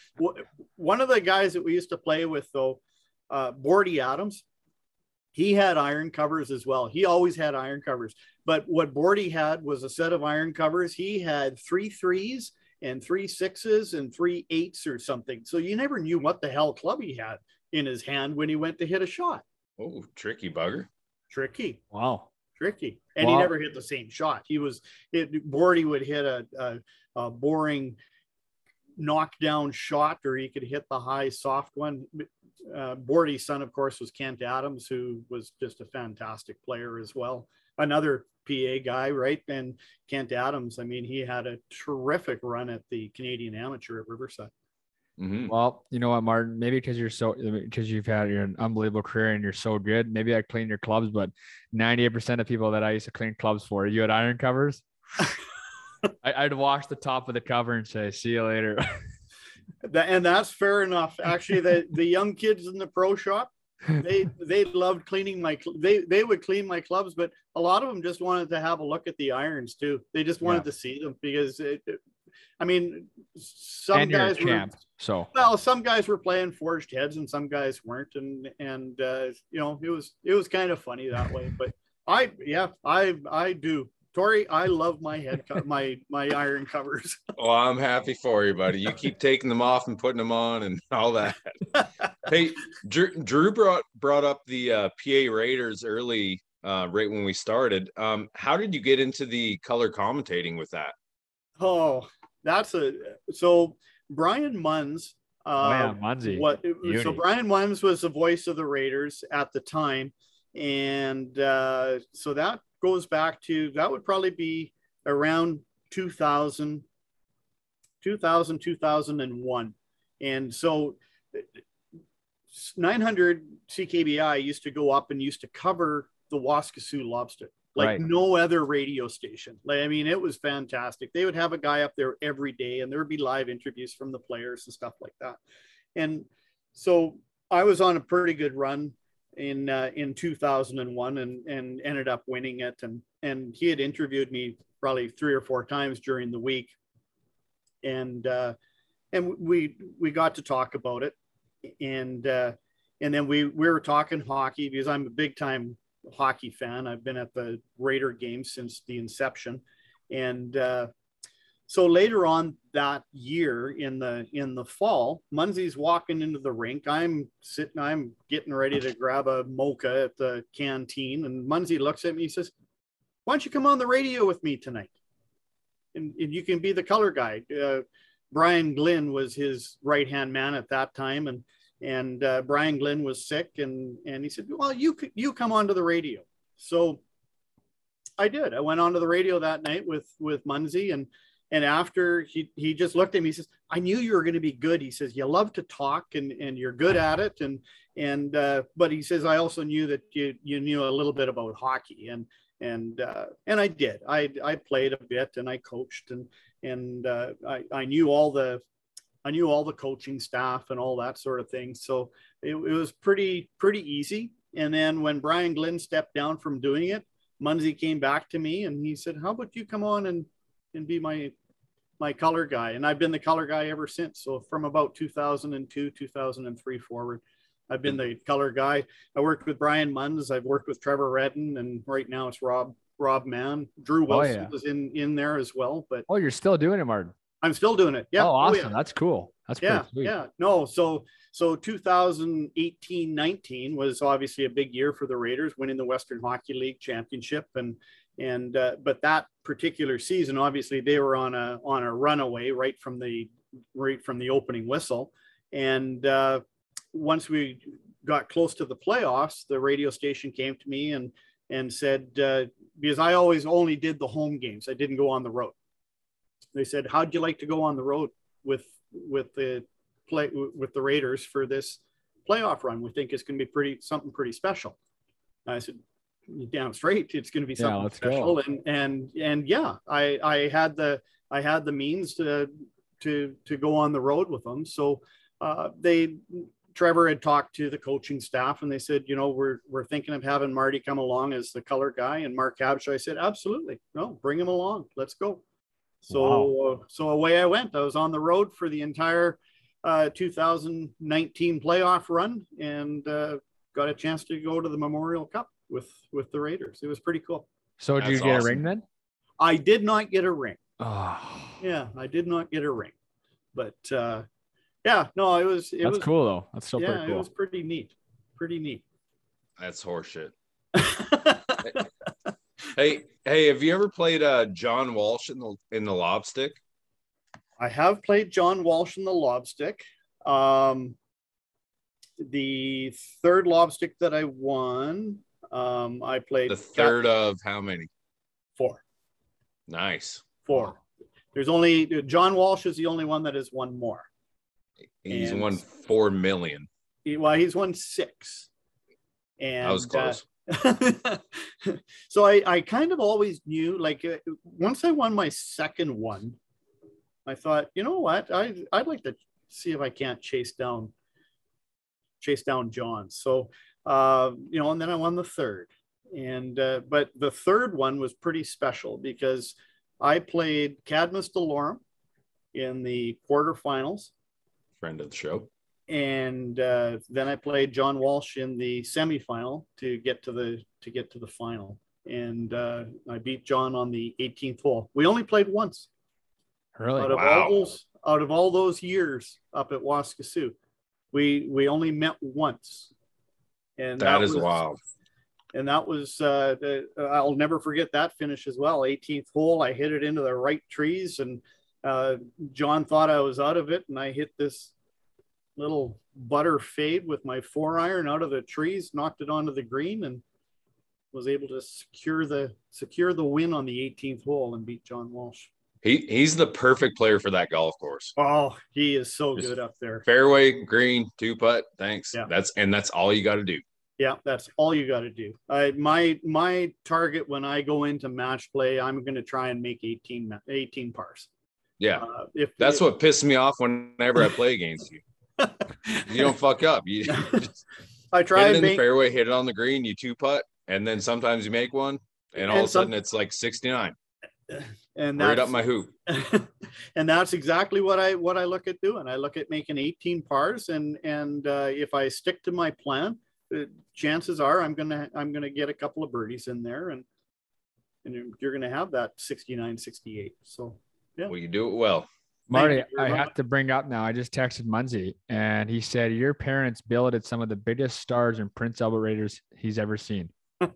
One of the guys that we used to play with though, uh, Bordy Adams, he had iron covers as well. He always had iron covers. But what Bordy had was a set of iron covers. He had three threes and three sixes and three eights or something. So you never knew what the hell club he had in his hand when he went to hit a shot. Oh, tricky bugger. Tricky, wow. Tricky. And he never hit the same shot. He was, it, Bordy would hit a, a, a boring knockdown shot or he could hit the high soft one. Uh, Bordy's son, of course, was Kent Adams, who was just a fantastic player as well. Another PA guy, right? And Kent Adams, I mean, he had a terrific run at the Canadian Amateur at Riverside. Mhm. Well, you know what, Martin? Maybe because you're so because you've had you're an unbelievable career and you're so good. Maybe I clean your clubs, but 98% of people that I used to clean clubs for, you had iron covers. I, I'd wash the top of the cover and say, "See you later." That, and that's fair enough. Actually, the, the young kids in the pro shop, they they loved cleaning my they they would clean my clubs, but a lot of them just wanted to have a look at the irons too. They just wanted Yeah. to see them because it- I mean, some and you're guys were champ, so well, some guys were playing forged heads and some guys weren't, and and uh, you know it was it was kind of funny that way. But I yeah I I do. Tori, I love my head co- my my iron covers. Well, I'm happy for you, buddy. You keep taking them off and putting them on and all that. hey, Drew, Drew brought brought up the uh, PA Raiders early, uh, right when we started. Um, how did you get into the color commentating with that? Oh, that's a so Brian Munns. oh Uh, yeah, Munzie. what so Brian Munns was the voice of the Raiders at the time, and uh, so that goes back to that would probably be around 2000, 2000 2001, and so 900 CKBI used to go up and used to cover the Waskesiu lobstick like Right. no other radio station. Like I mean, it was fantastic. They would have a guy up there every day, and there would be live interviews from the players and stuff like that. And so I was on a pretty good run in uh, in 2001 and and ended up winning it and and he had interviewed me probably three or four times during the week and uh, and we we got to talk about it and uh, and then we we were talking hockey because I'm a big time hockey fan I've been at the Raider game since the inception and uh, so later on that year in the in the fall, Munsey's walking into the rink. I'm sitting, I'm getting ready to grab a mocha at the canteen, and Munsey looks at me. He says, "Why don't you come on the radio with me tonight? And, and you can be the color guy." Uh, Brian Glynn was his right hand man at that time, and and uh, Brian Glynn was sick, and and he said, "Well, you you come onto the radio." So I did. I went onto the radio that night with with Munsey and and after he he just looked at me, he says, "I knew you were going to be good." He says, "You love to talk and and you're good at it." And and uh, but he says, "I also knew that you you knew a little bit about hockey." And and uh, and I did. I I played a bit and I coached and and uh, I I knew all the I knew all the coaching staff and all that sort of thing. So it, it was pretty pretty easy. And then when Brian Glynn stepped down from doing it, Munsey came back to me and he said, "How about you come on and and be my my color guy?" And I've been the color guy ever since. So from about 2002, 2003 forward, I've been the color guy. I worked with Brian Munns. I've worked with Trevor Redden, and right now it's Rob Rob Mann. Drew Oh, Wilson yeah. was in in there as well, but Oh, you're still doing it, Martin. I'm still doing it. Yeah. oh, Oh, awesome. yeah That's cool. That's yeah yeah no so so 2018 19 was obviously a big year for the raiders winning the western hockey league championship and and uh, but that particular season obviously they were on a on a runaway right from the right from the opening whistle and uh, once we got close to the playoffs the radio station came to me and and said uh, because i always only did the home games i didn't go on the road they said how'd you like to go on the road with with the play with the Raiders for this playoff run. We think it's going to be pretty something pretty special. I said, damn straight, it's going to be something go. special. And and and yeah, I I had the I had the means to to to go on the road with them. So uh, they Trevor had talked to the coaching staff and they said, you know, we're we're thinking of having Marty come along as the color guy and Mark Abshaw. I said, absolutely, no, bring him along. Let's go. So uh, so away I went. I was on the road for the entire uh, 2019 playoff run and uh, got a chance to go to the Memorial Cup with with the Raiders. It was pretty cool. So did you get awesome. a ring then? I did not get a ring. Oh, Yeah, I did not get a ring, but uh, yeah, no, it was it that's was cool though. That's still yeah, pretty cool. it was pretty neat, pretty neat. That's horseshit. Hey, hey, have you ever played uh John Walsh in the in the lobstick? I have played John Walsh in the lobstick. Um, the third lobstick that I won, um, I played The third of how many? four. Nice. Four. There's only John Walsh is the only one that has won more. He's And- won four million. He, well, he's won six. And was uh, close. so I, I kind of always knew like uh, once I won my second one, I thought, you know what, I I'd like to see if I can't chase down chase down John. So uh, you know, and then I won the third. And uh, but the third one was pretty special because I played Cadmus Delorum in the quarterfinals Friend of the show. And uh, then I played John Walsh in the semifinal to get to the to get to the final, and uh, I beat John on the 18th hole. We only played once Really? out of Wow. all those out of all those years up at Waskesiu. We we only met once, and that is was, wild. And that was uh, the, I'll never forget that finish as well. 18th hole, I hit it into the right trees, and uh, John thought I was out of it, and I hit this little butter fade with my four iron out of the trees, knocked it onto the green, and was able to secure the secure the win on the 18th hole and beat John Walsh. He he's the perfect player for that golf course. Oh, he is so Just- good up there. Fairway, green, two putt. Thanks. Yeah. That's and that's all you got to do. Yeah, that's all you got to do. I my my target when I go into match play, I'm going to try and make 18 18 pars. Yeah. Uh, if That's if- what pisses me off whenever I play against you. You don't fuck up. You just I try hit it and in the fairway, hit it on the green, you two putt, and then sometimes you make one, and all of a sudden some- it's like 69. And Right up my hoop. and that's exactly what I what I look at doing. I look at making 18 pars, and and uh, if I stick to my plan, uh, chances are I'm gonna I'm gonna get a couple of birdies in there, and and you're- you're gonna have that 69, 68. So Yeah. Well, you do it well. Marty, I much. have to bring up now. I just texted Munzie and he said your parents billeted some of the biggest stars in Prince Albert Raiders he's ever seen.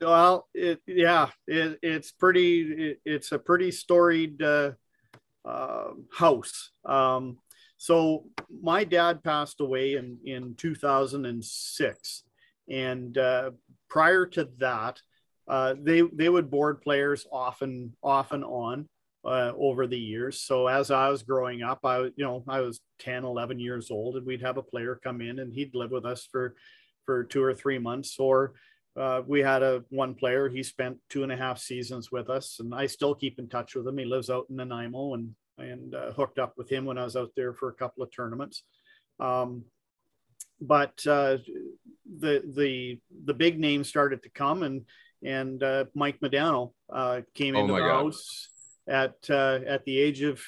well, it yeah, it, it's pretty. It, it's a pretty storied uh, uh, house. Um, so my dad passed away in in 2006, and uh, prior to that, uh, they they would board players off and off and on uh, over the years. So as I was growing up, I was you know I was 10, 11 years old, and we'd have a player come in and he'd live with us for for two or three months, or uh, we had a one player. He spent two and a half seasons with us, and I still keep in touch with him. He lives out in Nanaimo, and and uh, hooked up with him when I was out there for a couple of tournaments. Um, but uh, the the the big names started to come, and and uh, Mike Modano uh, came Oh into the God. house at uh, at the age of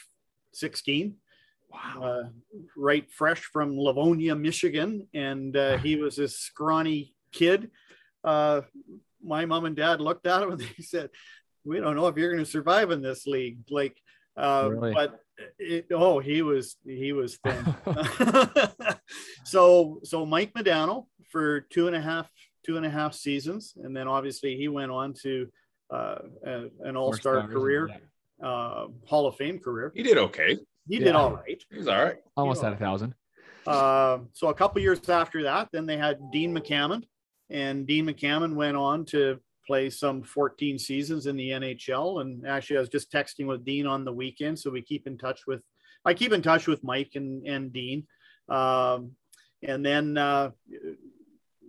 sixteen. Wow. Uh, right fresh from Livonia, Michigan, and uh, he was this scrawny kid. Uh, my mom and dad looked at him and they said, "We don't know if you're going to survive in this league." Like, uh, Really? but it, oh, he was he was thin. so so Mike Modano for two and a half two and a half seasons, and then obviously he went on to uh, an All Star career. Uh, Hall of Fame career. He did okay. He Yeah. did all right. He was all right. Almost Yeah. at a thousand. Uh, so a couple years after that, then they had Dean McAmmond, and Dean McAmmond went on to play some 14 seasons in the NHL. And actually, I was just texting with Dean on the weekend, so we keep in touch with. I keep in touch with Mike and and Dean, um, and then uh,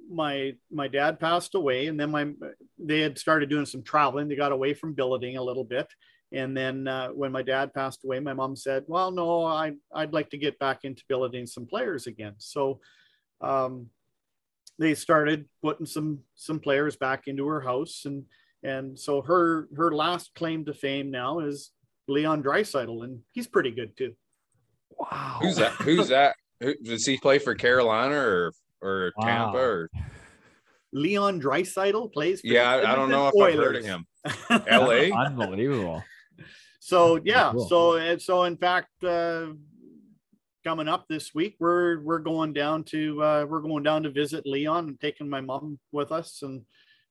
my my dad passed away, and then my they had started doing some traveling. They got away from billeting a little bit. And then uh, when my dad passed away, my mom said, "Well, no, I I'd like to get back into billeting some players again." So um, they started putting some some players back into her house, and and so her her last claim to fame now is Leon Draisaitl, and he's pretty good too. Wow. Who's that? Who's that? Who, does he play for Carolina or or Wow. Tampa? Or Leon Draisaitl plays. For yeah, I, I don't know if I've heard of Edmonton him. L.A. Unbelievable. So yeah, Cool. so and so in fact, uh, coming up this week, we're we're going down to uh, we're going down to visit Leon and taking my mom with us, and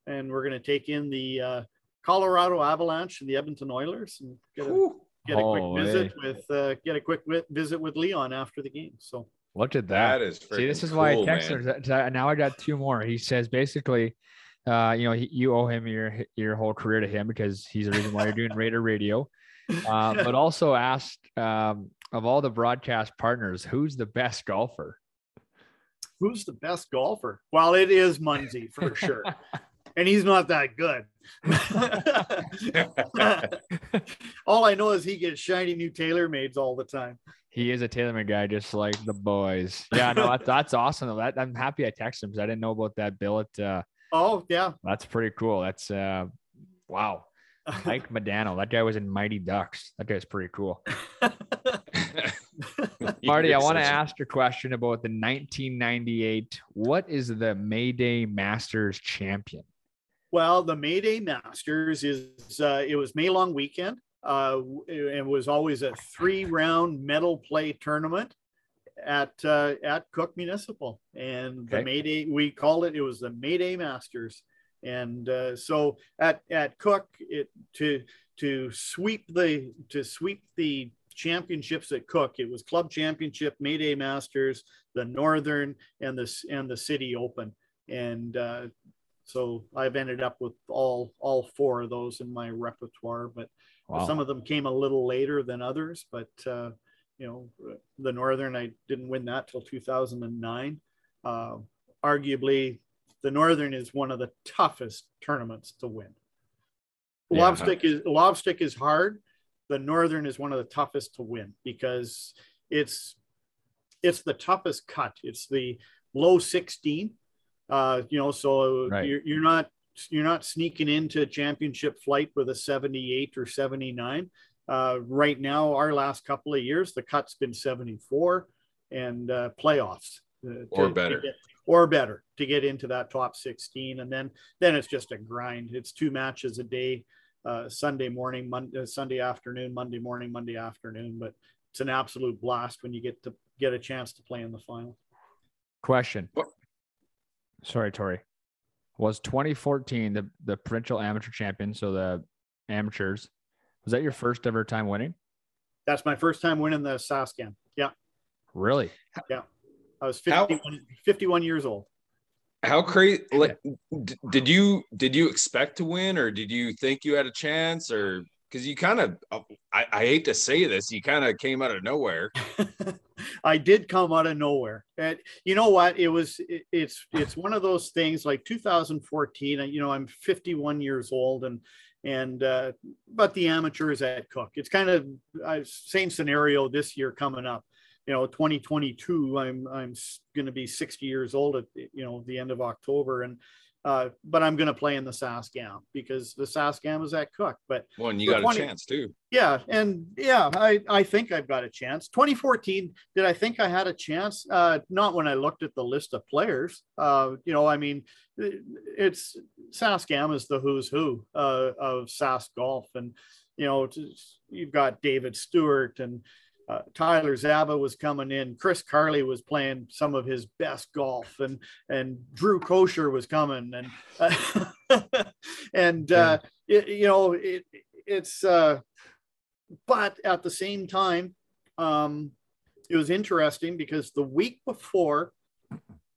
and we're going to take in the uh, Colorado Avalanche and the Edmonton Oilers and get a Whew. get a quick Holy. visit with uh, get a quick visit with Leon after the game. So Look at that. That is See, this freaking is why cool, I texted her. Now I got two more. He says basically, uh, you know, he, you owe him your your whole career to him because he's the reason why you're doing Raider Radio. Uh, but also asked um, of all the broadcast partners, who's the best golfer? who's the best golfer? Well, it is Munzie for sure. And he's not that good. all I know is he gets shiny new TaylorMades all the time. He is a TaylorMade guy, just like the boys. Yeah, no, that's, that's awesome. That, I'm happy I texted him because I didn't know about that billet. Uh, Oh yeah. that's pretty cool. That's uh, wow. Mike Modano. That guy was in Mighty Ducks. That guy's pretty cool. Marty, I want to ask your question about the 1998. What is the Mayday Masters champion? Well, the Mayday Masters is uh, it was May long weekend. Uh, it was always a three round medal play tournament at uh, at Cook Municipal, and the Mayday we called it. It was the Mayday Masters, and uh, so at at Cook it to to sweep the to sweep the championships at Cook. It was Club Championship, Mayday Masters, the Northern, and the and the City Open, and uh, so I've ended up with all all four of those in my repertoire. But Wow. some of them came a little later than others. But uh, you know, the Northern I didn't win that till 2009. Uh, arguably the Northern is one of the toughest tournaments to win. Yeah. Lobstick is lobstick is hard. The Northern is one of the toughest to win because it's it's the toughest cut. It's the low 16. Uh, you know, so Right. you're, you're not you're not sneaking into a championship flight with a 78 or 79. Uh, right now, our last couple of years, the cut's been 74 and uh, playoffs uh, Or to better. get- or better to get into that top 16. And then then it's just a grind. It's two matches a day, uh, Sunday morning, Monday, Sunday afternoon, Monday morning, Monday afternoon. But it's an absolute blast when you get to get a chance to play in the final. Question. Sorry, Tori. Was 2014 the, the provincial amateur champion? So the amateurs, was that your first ever time winning? That's my first time winning the Saskan. Yeah, Really? I was How- 51, 51 years old. How crazy? Like, d- did you did you expect to win, or did you think you had a chance, or because you kind of I, I hate to say this, you kind of came out of nowhere. I did come out of nowhere. And you know what? It was it, it's it's one of those things like 2014. You know, I'm 51 years old and and uh, but the amateurs at Cook. It's kind of uh, same scenario this year coming up. You know, 2022. I'm I'm going to be 60 years old at you know the end of October and. Uh, but I'm going to play in the Saskam because the Saskam is at Cook. But Well, and you got 20 a chance too. yeah, and yeah, I I think I've got a chance. 2014, did I think I had a chance? Uh, not when I looked at the list of players. Uh, you know, I mean, it- it's Saskam is the who's who uh, of Sask golf, and you know, you've got David Stewart and uh, Tyler Zaba was coming in. Chris Carley was playing some of his best golf, and and Drew Kosher was coming, and uh, and uh, it, you know, it it's. Uh, but at the same time, um, it was interesting because the week before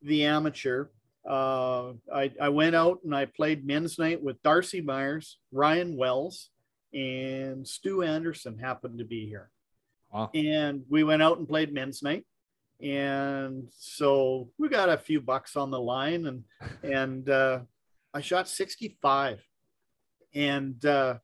the amateur, uh, I, I went out and I played men's night with Darcy Myers, Ryan Wells, and Stu Anderson happened to be here. Wow. And we went out and played men's night. And so we got a few bucks on the line and and uh, I shot 65. And uh,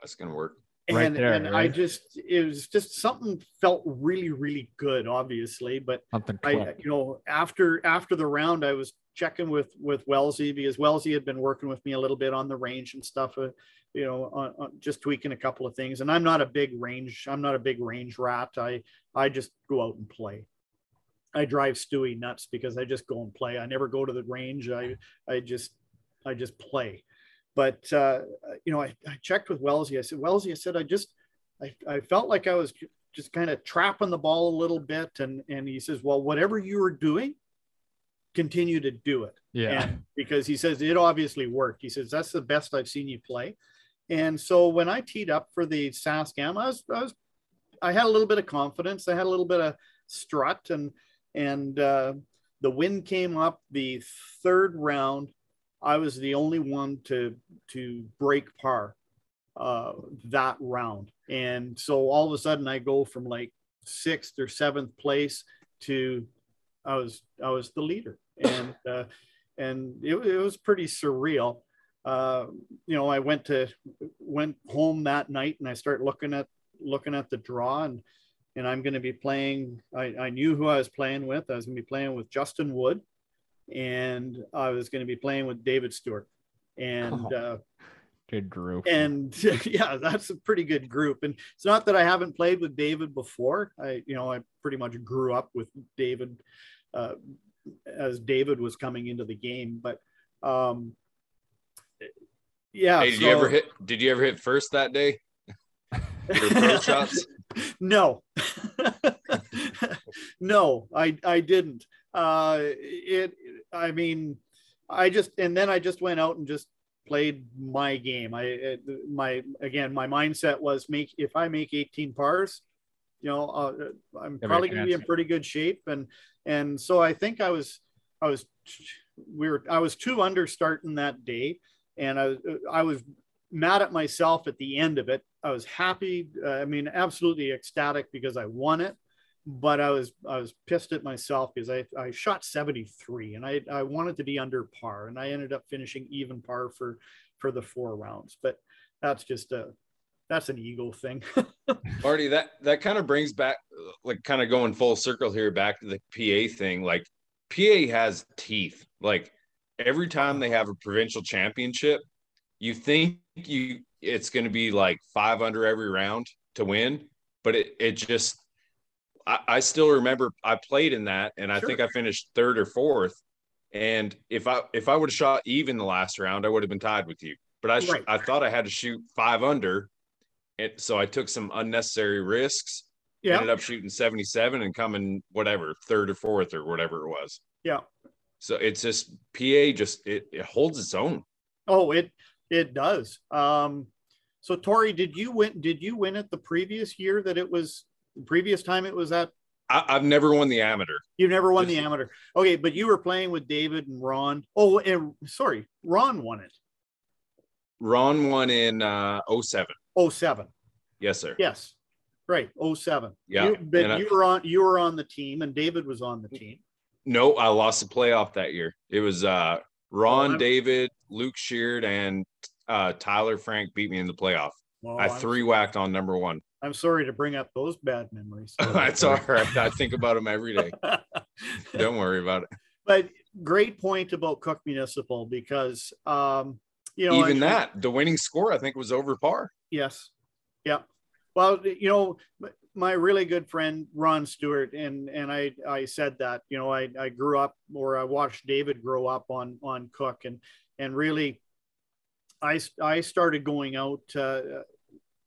That's gonna work. Right and there, and I just it was just something felt really really good obviously but Something I you know after after the round I was checking with with Wellesley because Wellesley had been working with me a little bit on the range and stuff uh, you know just tweaking a couple of things. And I'm not a big range I'm not a big range rat. I I just go out and play. I drive Stewie nuts because I just go and play. I never go to the range. I I just I just play. But uh, you know, I, I checked with Wellesley. I said, Wellesley, I said, I just, I, I felt like I was just kind of trapping the ball a little bit. And, and he says, well, whatever you were doing, continue to do it. Yeah. And because he says it obviously worked. He says, that's the best I've seen you play. And so when I teed up for the Saskam, I was, I was, I had a little bit of confidence. I had a little bit of strut and, and, uh, the wind came up the third round. I was the only one to to break par uh, that round, and so all of a sudden I go from like sixth or seventh place to I was I was the leader, and uh, and it, it was pretty surreal. Uh, you know, I went to went home that night, and I start looking at looking at the draw, and and I'm going to be playing. I, I knew who I was playing with. I was going to be playing with Justin Wood, and I was going to be playing with David Stewart, and uh, Good group. and yeah, that's a pretty good group. And it's not that I haven't played with David before. I you know I pretty much grew up with David uh, as David was coming into the game, but um, yeah. Hey, did so- you ever hit? Did you ever hit first that day? Shots? no no i i didn't uh it i mean i just and then i just went out and just played my game i my again my mindset was make if i make 18 pars you know uh, i'm a probably going to be in pretty good shape and and so i think i was i was we were i was two under starting that day and i i was mad at myself at the end of it. I was happy. Uh, I mean, absolutely ecstatic because I won it. but I was I was pissed at myself because I, I shot 73 and I, I wanted to be under par and I ended up finishing even par for for the four rounds. But that's just a that's an ego thing. Marty, that that kind of brings back like kind of going full circle here back to the PA thing. Like PA has teeth. Like every time they have a provincial championship, you think you it's going to be like five under every round to win, but it it just I, I still remember I played in that and I Sure. think I finished third or fourth. And if I if I would have shot even the last round, I would have been tied with you. But I sh- Right. I thought I had to shoot five under, and so I took some unnecessary risks. yeah. Ended up shooting seventy seven and coming whatever third or fourth or whatever it was. Yeah. So it's just PA just it, it holds its own. Oh, it it does. Um, so Tori, did you win? Did you win it the previous year that it was? The previous time it was at. I, I've never won the amateur. You've never won the amateur. Okay, but you were playing with David and Ron. Oh, and sorry, Ron won it. Ron won in uh 07. Oh seven. Yes, sir. Yes, right. Oh seven. Yeah, You, but and I- were on. You were on the team, and David was on the team. No, I lost the playoff that year. It was uh Ron, Oh, David, Luke Sheard, and uh Tyler Frank beat me in the playoff. Well, I three whacked on number one. I'm sorry to bring up those bad memories. That's all right. I think about them every day. Don't worry about it. but great point about Cook Municipal because um, you know Even that, the winning score, I think, was over par. Yes. Yeah. Well, you know, my really good friend Ron Stewart, and and I I said that you know I I grew up or I watched David grow up on on Cook, and and really, I I started going out uh,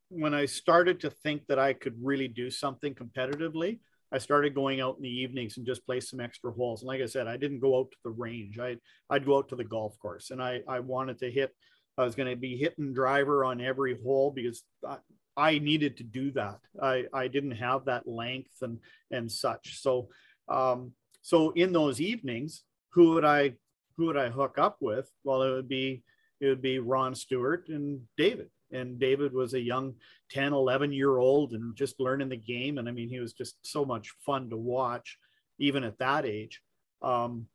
when I started to think that I could really do something competitively. I started going out in the evenings and just play some extra holes. And like I said, I didn't go out to the range. I I'd go out to the golf course, and I I wanted to hit I was going to be hitting driver on every hole because I, I needed to do that. I, I didn't have that length and and such. So um, so in those evenings, who would I who would I hook up with? Well, it would be it would be Ron Stewart and David. And David was a young 10, 11 year old and just learning the game. And I mean, he was just so much fun to watch, even at that age. Um,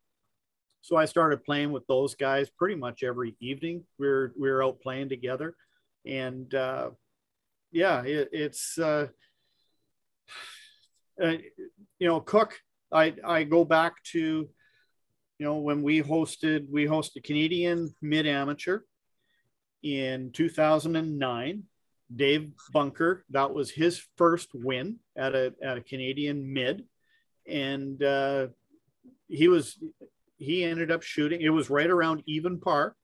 so I started playing with those guys pretty much every evening. We are we are out playing together, and uh, yeah, it, it's uh, uh, you know Cook. I I go back to you know when we hosted we hosted Canadian Mid Amateur in 2009. Dave Bunker, that was his first win at a at a Canadian Mid, and uh, he was he ended up shooting. It was right around even par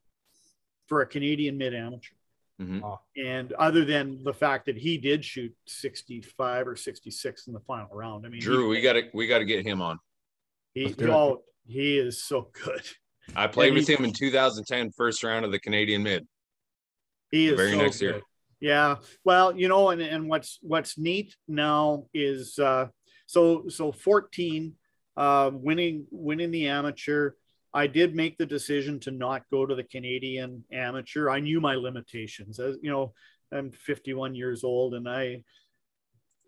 for a Canadian mid amateur. Mhm. And other than the fact that he did shoot 65 or 66 in the final round, I mean, Drew, we got to we got to get him on. he, Let's he, oh, he is so good. I played Yeah, with he- him in 2010, first round of the Canadian Mid. He The is very so next year. Yeah. Well, you know, and, and what's what's neat now is uh so so 14 uh winning winning the amateur. I did make the decision to not go to the Canadian amateur. I knew my limitations. As you know, I'm 51 years old and I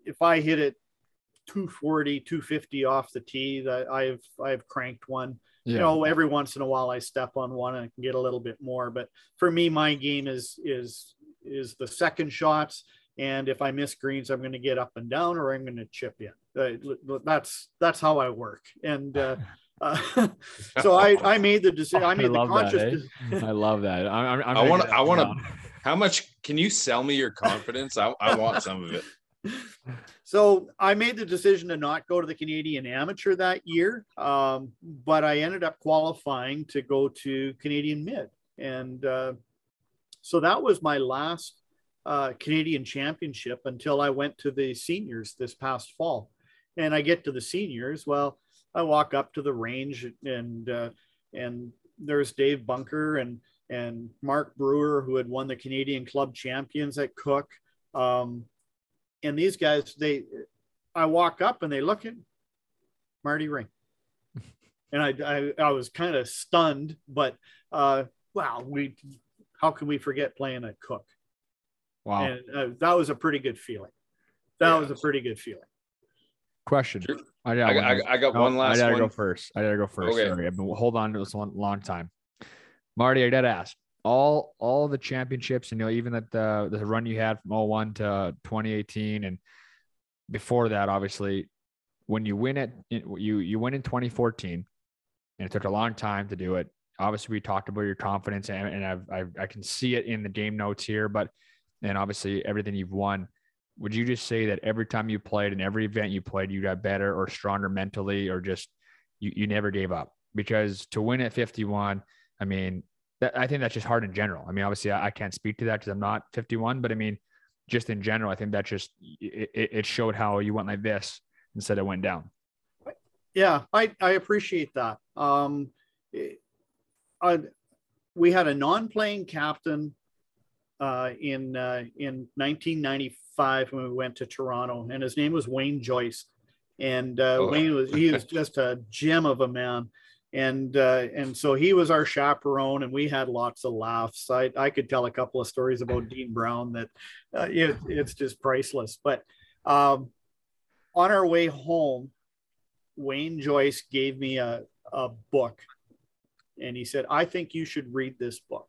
if I hit it 240, 250 off the tee, that I've I've cranked one Yeah. you know every once in a while i step on one and I can get a little bit more but for me my game is is is the second shots and if i miss greens i'm going to get up and down or i'm going to chip in that's that's how i work and uh, uh, so i i made the decision i I made the love that, conscious eh? I love that. I'm, I'm, I'm wanna- I wanna- How much can you sell me your confidence? I, I want some of it. so I made the decision to not go to the Canadian Amateur that year, um, but I ended up qualifying to go to Canadian Mid, and uh, so that was my last uh, Canadian Championship until I went to the seniors this past fall. And I get to the seniors, well, I walk up to the range, and uh, and there's Dave Bunker and and Mark Brewer, who had won the Canadian Club Champions at Cook. Um, and these guys, they, I walk up and they look at Marty Ring, and I, I, I was kind of stunned, but uh, wow, we, how can we forget playing at Cook? Wow. And uh, that was a pretty good feeling. That Yeah. was a pretty good feeling. Question. Sure. I, I, got. I, I got No, one last I gotta one. go first. I gotta go first. Okay. Sorry, I've been hold on to this one long time. Marty, I gotta ask. All all the championships, and you know, even that the the run you had from 01 to 2018 and before that, obviously, when you win it, you you win in 2014, and it took a long time to do it. Obviously, we talked about your confidence, and, and I've, I've I can see it in the game notes here, but and obviously everything you've won. Would you just say that every time you played and every event you played, you got better or stronger mentally, or just you, you never gave up? Because to win at 51, I mean, that, I think that's just hard in general. I mean, obviously, I, I can't speak to that because I'm not 51, but I mean, just in general, I think that just it, it showed how you went like this instead of went down. Yeah, I, I appreciate that. Um, I, we had a non-playing captain uh, in uh, in 1995 when we went to Toronto, and his name was Wayne Joyce. And uh, Oh. Wayne was he was just a gem of a man, and uh, and so he was our chaperone, and we had lots of laughs. I I could tell a couple of stories about Dean Brown that uh, it, it's just priceless. But um, on our way home, Wayne Joyce gave me a, a book and he said, I think you should read this book.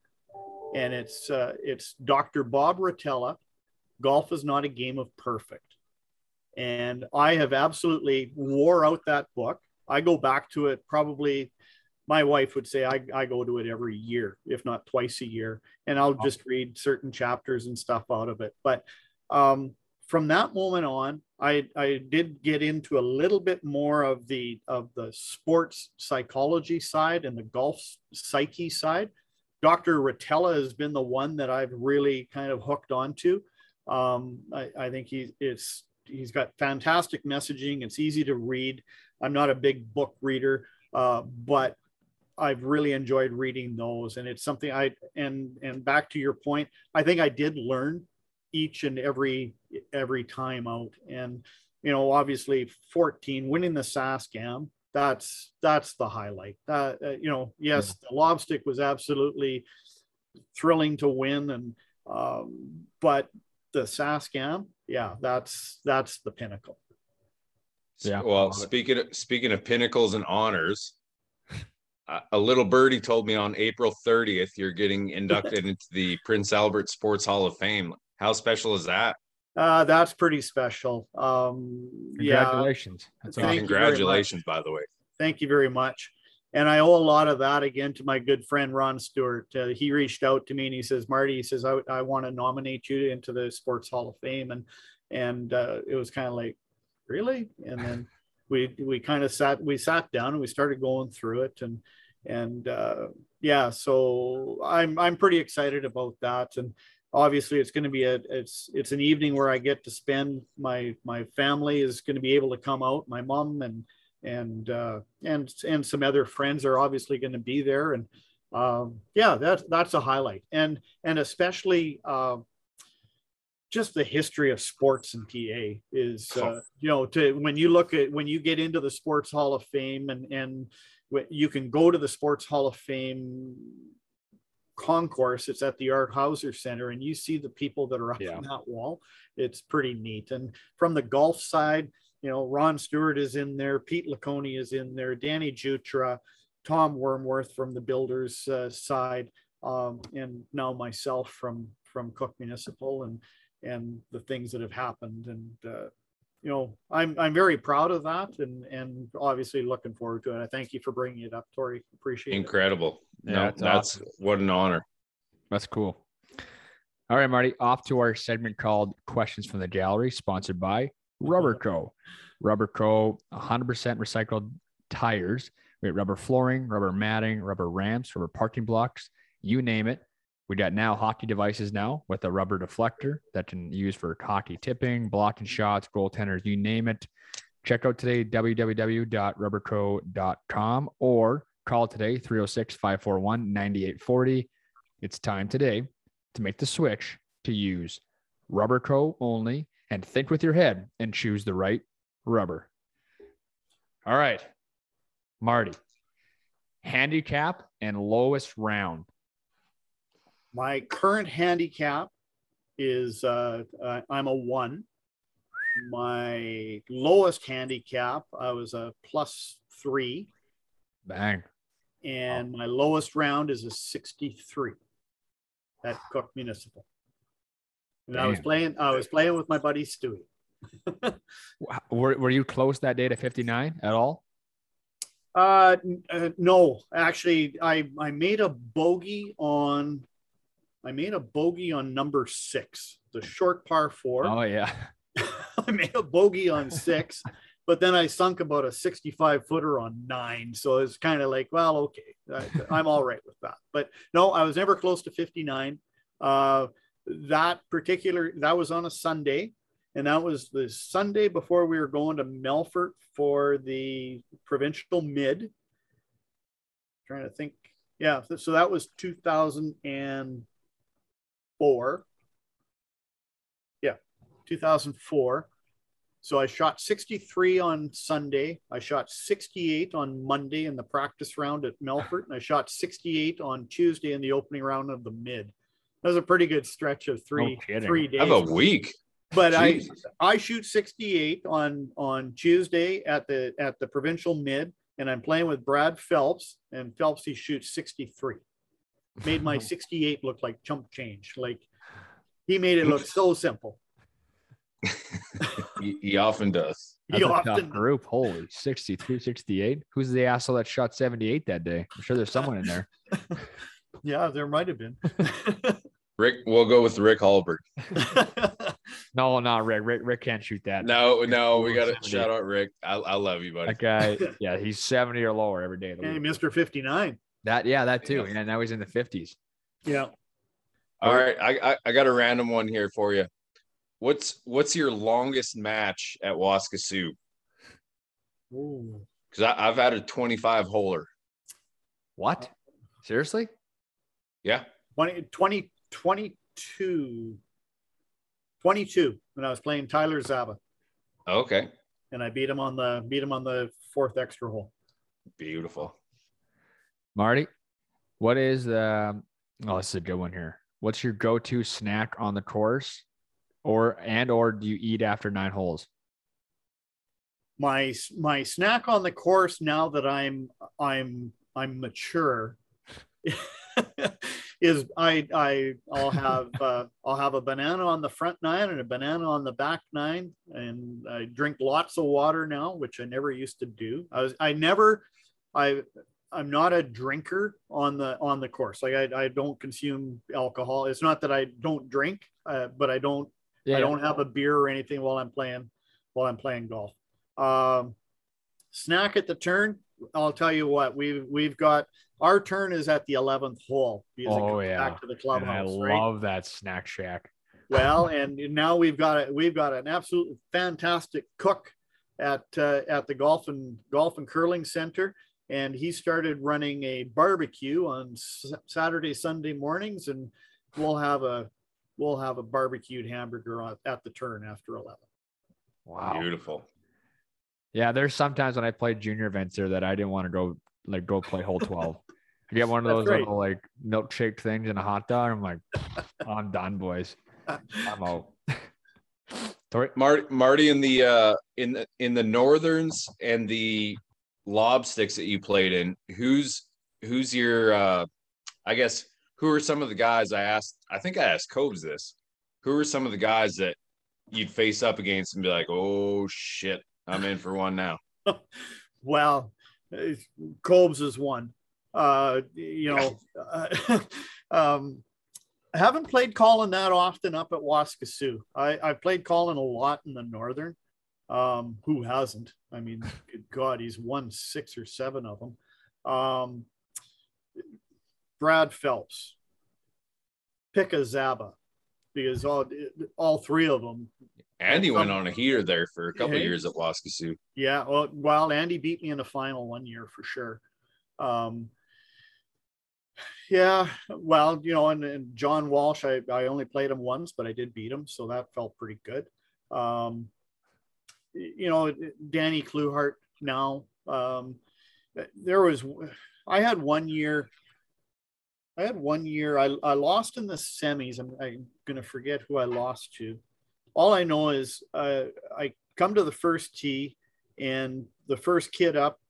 And it's uh, it's Dr. Bob Rotella, Golf is Not a Game of Perfect. And I have absolutely wore out that book. I go back to it probably, my wife would say I, I go to it every year, if not twice a year. And I'll just read certain chapters and stuff out of it. But um, from that moment on, I, I did get into a little bit more of the of the sports psychology side and the golf psyche side. Dr. Rotella has been the one that I've really kind of hooked onto. Um, I, I think he's it's he's got fantastic messaging. It's easy to read. I'm not a big book reader, uh, but I've really enjoyed reading those, and it's something I and and back to your point, I think I did learn each and every every time out and you know obviously 14 winning the saskam that's that's the highlight uh, uh, you know yes the lobstick was absolutely thrilling to win and um, but the saskam yeah that's that's the pinnacle Yeah, Well, speaking of, speaking of pinnacles and honors, a- a little birdie told me on April 30th you're getting inducted into the Prince Albert Sports Hall of Fame. How special is that? uh, that's pretty special um, yeah Congratulations. That's Thank awesome. you very much. Congratulations, by the way. thank you very much. And I owe a lot of that again to my good friend Ron Stewart. Uh, he reached out to me and he says, Marty, he says, I, I want to nominate you into the Sports Hall of Fame. And and uh, it was kind of like, really? And then we we kind of sat we sat down and we started going through it and and uh, yeah, so I'm I'm pretty excited about that. And obviously it's going to be a it's it's an evening where I get to spend my my family is going to be able to come out, my mom and and uh, and and some other friends are obviously going to be there, and um, yeah, that's that's a highlight, and and especially uh, just the history of sports in PA is uh, you know to when you look at when you get into the Sports Hall of Fame and and you can go to the Sports Hall of Fame concourse it's at the art hauser center and you see the people that are up Yeah. on that wall it's pretty neat. And from the golf side you know, Ron Stewart is in there, Pete Laconi is in there, Danny Jutra, Tom Wormworth from the Builders uh, side, um, and now myself from from Cook Municipal, and and the things that have happened, and uh, you know, I'm I'm very proud of that, and and obviously looking forward to it. I thank you for bringing it up, Tori. Appreciate it. Incredible. Yeah, no, it's that's what an honor. That's cool. All right, Marty, off to our segment called Questions from the Gallery, sponsored by Rubber Co. Rubber Co. 100% recycled tires. We have rubber flooring, rubber matting, rubber ramps, rubber parking blocks, you name it. We got now hockey devices now with a rubber deflector that can use for hockey tipping, blocking shots, goaltenders, you name it. Check out today www.rubberco.com or call today 306 541 9840. It's time today to make the switch to use Rubber Co only and think with your head and choose the right rubber. All right, Marty, handicap and lowest round. My current handicap is uh, uh, I'm a one. my lowest handicap, I was a plus three, Bang. and my lowest round is a 63 at Cook Municipal. And I was playing, I was playing with my buddy Stewie. Were, were you close that day to 59 at all? Uh, uh, no, actually, I I made a bogey on, I made a bogey on number six, the short par four. Oh, yeah. I made a bogey on six, but then I sunk about a 65 footer on nine. So it's kind of like, well, okay, I, I'm all right with that. But no, I was never close to 59. Uh, that particular, that was on a Sunday. And that was the Sunday before we were going to Melfort for the provincial mid. Trying to think. Yeah. So that was 2004. Yeah. 2004. So I shot 63 on Sunday. I shot 68 on Monday in the practice round at Melfort, and I shot 68 on Tuesday in the opening round of the mid. That was a pretty good stretch of three kidding. three days. Have a week. but I I shoot 68 on on Tuesday at the at the provincial mid, and I'm playing with Brad Phelps, and Phelps he shoots 63. Made my 68 look like chump change. Like he made it look so simple. he, he often does. He That's a tough often group. Holy 63, 68. Who's the asshole that shot 78 that day? I'm sure there's someone in there. yeah, there might have been. Rick, we'll go with Rick Hallberg. No, not Rick. Rick, Rick can't shoot that. No, no, we got to shout out Rick. I, I love you, buddy. That guy, yeah, he's 70 or lower every day. Of the hey. Mr. 59. That, yeah, that too. Yeah. And now he's in the 50s. Yeah. All right, I, I I got a random one here for you. What's what's your longest match at Waskesiu? Ooh. Because I've had a 25 holer. What? Seriously? Yeah. 20, 20, 22, 22 when I was playing Tyler Zaba, Okay. and I beat him on the beat him on the fourth extra hole. Beautiful. Marty, what is the, oh, this is a good one here. What's your go to snack on the course? Or, and, or do you eat after nine holes? My my snack on the course now that I'm I'm I'm mature is I I I'll have uh, I'll have a banana on the front nine and a banana on the back nine, and I drink lots of water now, which I never used to do. I was I never I I'm not a drinker on the on the course. Like I, I don't consume alcohol. It's not that I don't drink, uh, but I don't I don't have a beer or anything while I'm playing while I'm playing golf. Um, snack at the turn. I'll tell you what we've we've got. Our turn is at the eleventh hole. because it Oh, comes yeah. back to the And I. Right? love that snack shack. Well, and now we've got a, we've got an absolutely fantastic cook at uh, at the golf and golf and curling center, and he started running a barbecue on S- Saturday Sunday mornings, and we'll have a we'll have a barbecued hamburger at the turn after eleven. Wow. Beautiful. Yeah, there's sometimes when I play junior events there that I didn't want to go like go play hole 12. I get one of those right. little like milkshake things and a hot dog. I'm like, I'm done, boys. I'm out. Tori, Marty, Marty in the uh in the in the northerns and the lobsticks that you played in, who's who's your uh I guess who are some of the guys I asked I think I asked Cobes this. Who are some of the guys that you'd face up against and be like, oh shit, I'm in for one now. Well, Cobes is one. Uh, you know, uh, um, I haven't played Colin that often up at Waskesiu. I, I played Colin a lot in the Northern. Um, who hasn't? I mean, God, he's won six or seven of them. Um, Brad Phelps, Pika Zaba, because all all three of them Andy went on a heater there for a couple Hey. years at Waskesiu. Yeah, well, well, Andy beat me in the final one year for sure. Um, yeah, well, you know, and, and John Walsh, I, I only played him once, but I did beat him, so that felt pretty good. Um, you know, Danny Kluhart now. Um, there was, I had one year. I had one year. I, I lost in the semis. I'm, I'm gonna forget who I lost to. all I know is uh, I come to the first tee, and the first kid up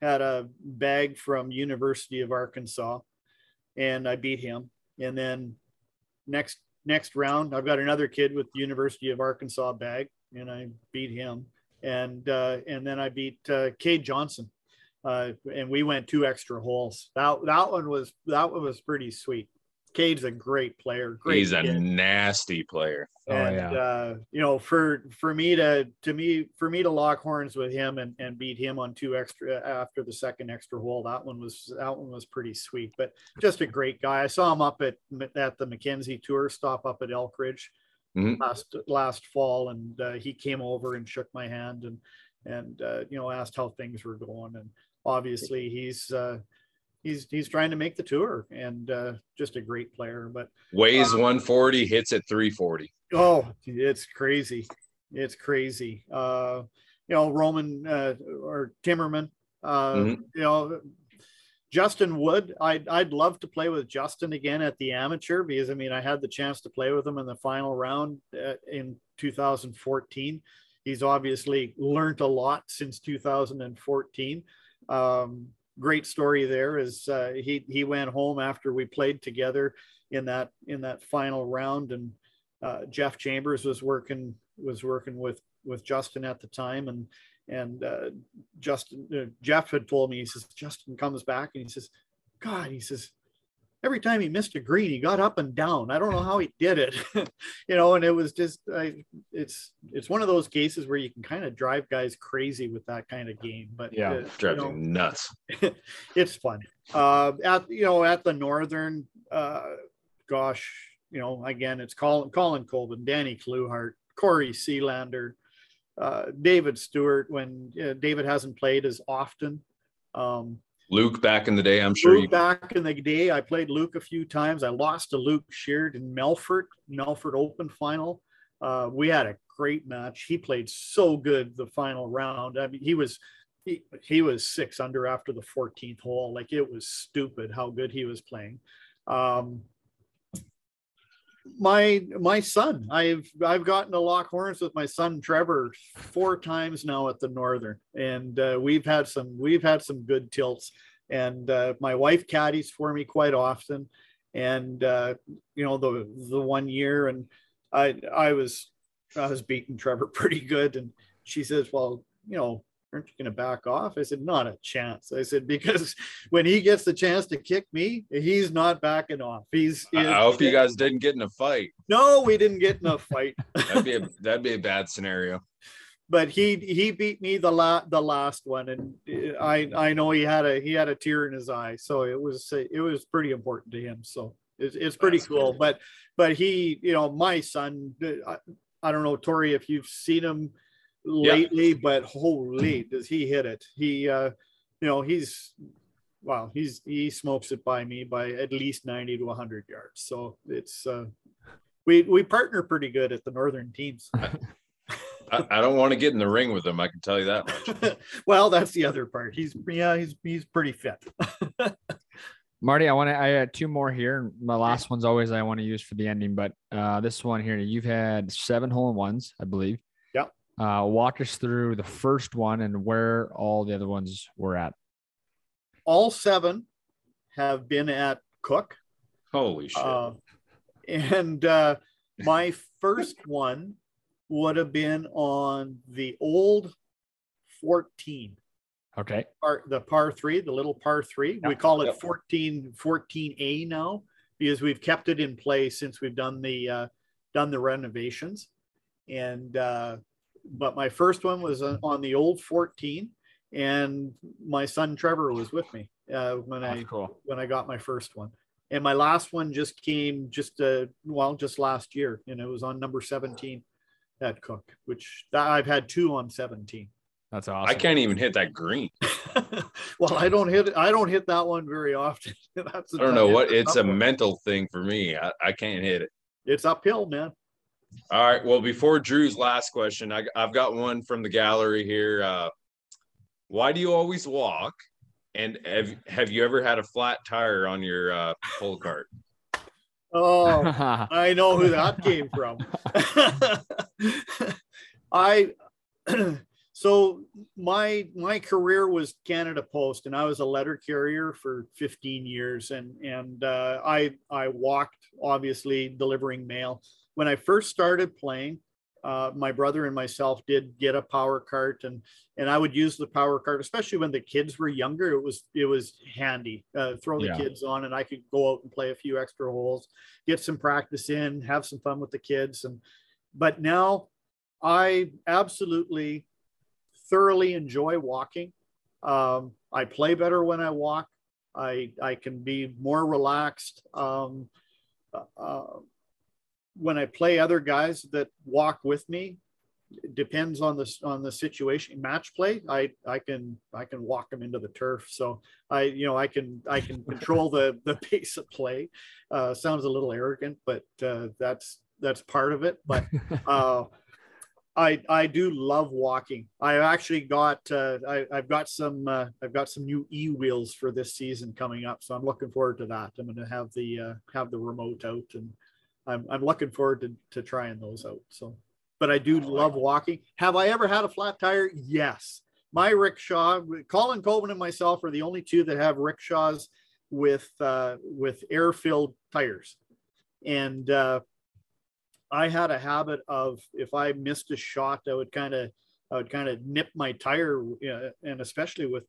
had a bag from University of Arkansas, and I beat him. And then next next round, I've got another kid with the University of Arkansas bag, and I beat him. And uh, and then I beat uh, Cade Johnson, uh, and we went two extra holes. That that one was that one was pretty sweet. Cade's a great player. Great He's a nasty player. Oh, and yeah. uh, you know, for for me to to me for me to lock horns with him and, and beat him on two extra after the second extra hole, that one was that one was pretty sweet. But just a great guy. I saw him up at at the Mackenzie Tour stop up at Elk Ridge Mhm. last last fall, and uh, he came over and shook my hand and and uh, you know asked how things were going. And obviously he's uh, he's he's trying to make the tour and uh, just a great player. But Weighs Um, 140, hits at 340. Oh, it's crazy. It's crazy. Uh, you know, Roman uh, or Timmerman, uh, Mhm. you know, Justin Wood. I'd, I'd love to play with Justin again at the amateur because I mean, I had the chance to play with him in the final round uh, in 2014. He's obviously learned a lot since 2014. Um, great story there is uh, he he went home after we played together in that in that final round and uh, Jeff Chambers was working was working with with Justin at the time, and and uh, Justin uh, Jeff had told me he says Justin comes back and he says, God, he says every time he missed a green, he got up and down. I don't know how he did it, you know. And it was just I, it's it's one of those cases where you can kind of drive guys crazy with that kind of game, but Yeah, uh, you know, nuts. it's fun. Uh, at you know at the northern, uh, gosh, you know again it's Colin Colin Colvin, Danny Kluhart, Corey Sealander, uh, David Stewart. When uh, David hasn't played as often. Um, Luke back in the day, I'm sure Luke you back in the day, I played Luke a few times. I lost to Luke Sheard in Melfort, Melfort Open final. Uh, we had a great match. He played so good the final round. I mean, he was he, he was six under after the 14th hole. Like it was stupid how good he was playing. Um, my my son, I've I've gotten to lock horns with my son Trevor four times now at the Northern, and uh, we've had some we've had some good tilts. And uh, my wife caddies for me quite often. And uh, you know the the one year and i i was i was beating trevor pretty good. And she says well you know aren't you going to back off i said not a chance i said because when he gets the chance to kick me he's not backing off he's I I hope you guys didn't get in a fight. no we didn't get in a fight That'd be a that'd be a bad scenario. but he he beat me the la- the last one and uh, i i know he had a he had a tear in his eye so it was it was pretty important to him so it's, it's pretty That's cool good. but but he you know my son uh, I, I don't know tori if you've seen him lately but holy does he hit it he uh you know he's wow he's he smokes it by me by at least 90 to 100 yards so it's uh we we partner pretty good at the northern teams I, I don't want to get in the ring with him. I can tell you that much. well, that's the other part. He's yeah, he's he's pretty fit. Marty, I want to. I had two more here. My last one's always I want to use for the ending, but uh, this one here, you've had seven hole in ones, I believe. Yep. Uh, walk us through the first one and where all the other ones were at. All seven have been at Cook, Holy shit! uh, and uh, my first one would have been on the old fourteen. Okay. par, the par three, the little par three. we call it yep. 14, 14A now because we've kept it in place since we've done the uh, done the renovations. And uh, but my first one was on on the old 14, and my son Trevor was with me uh, when I cool. when I got my first one. And my last one just came just uh well just last year, and it was on number 17 at Cook, which I've had two on 17. That's awesome. I can't even hit that green. well, I don't hit I don't hit that one very often. That's I don't know what. It's a one. mental thing for me. I, I can't hit it. it's uphill, man. All right. Well, before Drew's last question, I, I've got one from the gallery here. Uh, why do you always walk? And have have you ever had a flat tire on your uh, pull cart? Oh, I know who that came from. I so my my career was Canada Post, and I was a letter carrier for 15 years, and and uh, I I walked obviously delivering mail. When I first started playing, uh, my brother and myself did get a power cart, and and I would use the power cart, especially when the kids were younger. It was it was handy. Uh, throw the Yeah. kids on, and I could go out and play a few extra holes, get some practice in, have some fun with the kids, and but now I absolutely thoroughly enjoy walking. Um, I play better when I walk. I I can be more relaxed. Um, uh, when I play other guys that walk with me, it depends on the on the situation. Match play, I I can I can walk them into the turf. So I you know I can I can control the the pace of play. Uh, sounds a little arrogant, but uh, that's that's part of it. But uh, I I do love walking. I actually got uh, I, I've got some uh, I've got some new e wheels for this season coming up, so I'm looking forward to that. I'm going to have the uh, have the remote out, and I'm I'm looking forward to to trying those out. So, but I do love walking. Have I ever had a flat tire? Yes. My rickshaw, Colin Coben and myself are the only two that have rickshaws with uh, with air filled tires, and uh, I had a habit of if I missed a shot, I would kind of I would kind of nip my tire, uh, and especially with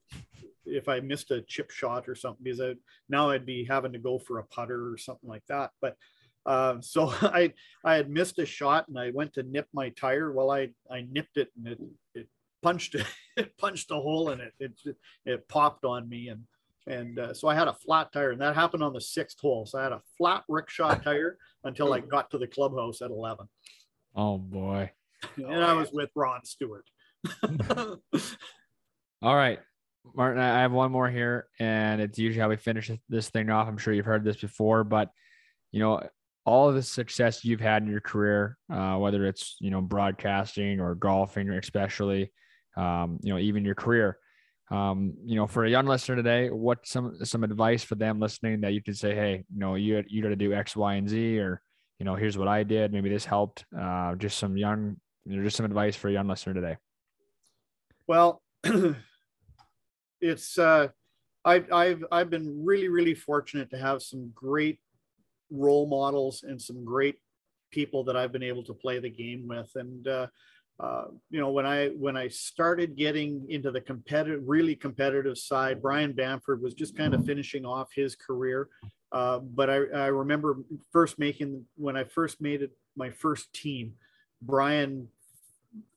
if I missed a chip shot or something, because I, now I'd be having to go for a putter or something like that. But um, so I I had missed a shot and I went to nip my tire. Well, I I nipped it and it it punched it punched a hole in it. It it popped on me and and uh, so I had a flat tire and that happened on the sixth hole. So I had a flat rickshaw tire until I got to the clubhouse at 11. oh boy. And I was with Ron Stewart. All right, Martin, I have one more here, and it's usually how we finish this thing off. I'm sure you've heard this before, but you know, all of the success you've had in your career, uh, whether it's you know broadcasting or golfing, especially, um, you know, even your career. Um, you know, for a young listener today, what some some advice for them listening that you could say, hey, you know, you you got to do X, Y, and Z, or you know, here's what I did. Maybe this helped. Uh, just some young, you know, just some advice for a young listener today. Well, it's uh, I've I've I've been really really fortunate to have some great role models and some great people that I've been able to play the game with. And uh, uh, you know, when I when I started getting into the competitive, really competitive side, Brian Bamford was just kind of finishing off his career. Uh, but I, I remember first making when I first made it my first team, Brian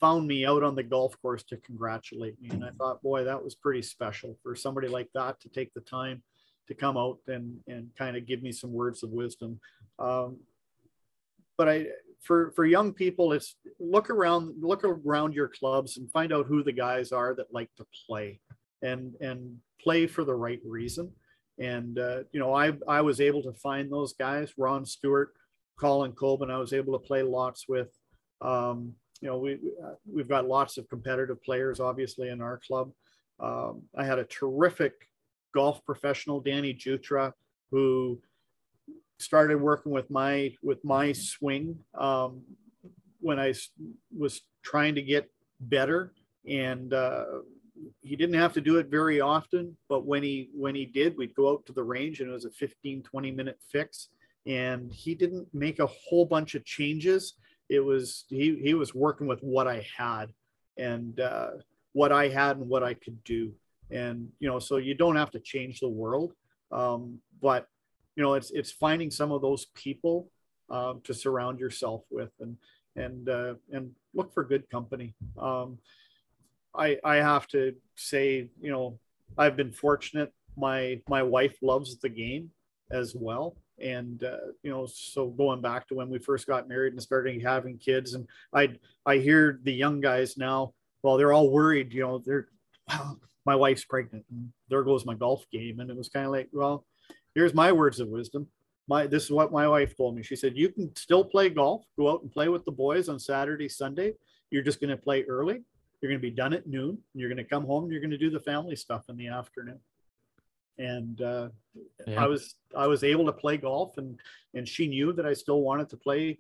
found me out on the golf course to congratulate me. And I thought, boy, that was pretty special for somebody like that to take the time to come out and, and kind of give me some words of wisdom. Um, but I, for, for young people, it's look around, look around your clubs and find out who the guys are that like to play and, and play for the right reason. And, uh, you know, I, I was able to find those guys, Ron Stewart, Colin Colbin, I was able to play lots with, um, you know, we, uh, we've got lots of competitive players, obviously, in our club. Um, I had a terrific golf professional, Danny Jutra, who started working with my with my swing um, I was trying to get better, and uh, he didn't have to do it very often. But when he when he did, we'd go out to the range, and it was a 15, 20 minute fix. And he didn't make a whole bunch of changes it was he he was working with what I had and uh, what I had and what I could do. And you know, so you don't have to change the world, um, but you know, it's it's finding some of those people um, to surround yourself with and and uh, and look for good company. Um, I I have to say, you know, I've been fortunate. My my wife loves the game as well and uh, you know so going back to when we first got married and starting having kids and i i hear the young guys now well they're all worried you know they're well, my wife's pregnant and there goes my golf game. And it was kind of like well here's my words of wisdom. My this is what my wife told me. She said you can still play golf go out and play with the boys on saturday sunday. You're just going to play early. You're going to be done at noon. You're going to come home. And you're going to do the family stuff in the afternoon. And uh, Yeah. I was I was able to play golf, and and she knew that I still wanted to play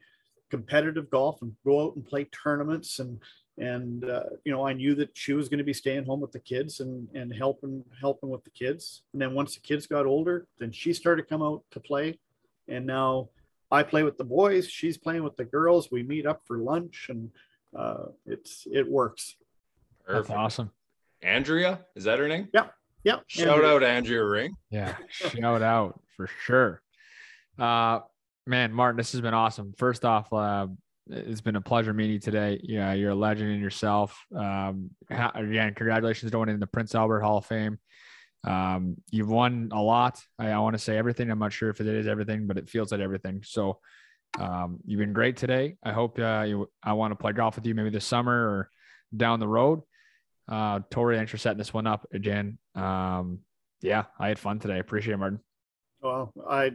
competitive golf and go out and play tournaments and and uh, you know I knew that she was going to be staying home with the kids and and helping helping with the kids. And then once the kids got older, then she started to come out to play, and now I play with the boys. She's playing with the girls. We meet up for lunch, and uh, it's it works. That's awesome. Andrea, is that her name? Yeah. Yeah shout out Andrea Ring. Yeah, shout out for sure. Uh, man, Martin, this has been awesome. First off, uh, it's been a pleasure meeting you today. Yeah, you're a legend in yourself. Um, again, congratulations going in the Prince Albert Hall of Fame. Um, you've won a lot. I, I want to say everything. I'm not sure if it is everything, but it feels like everything. So, um, you've been great today. I hope uh, you. I want to play golf with you maybe this summer or down the road. Uh, Tori, thanks for setting this one up again. Um, yeah, I had fun today. Appreciate it, Martin. Well, I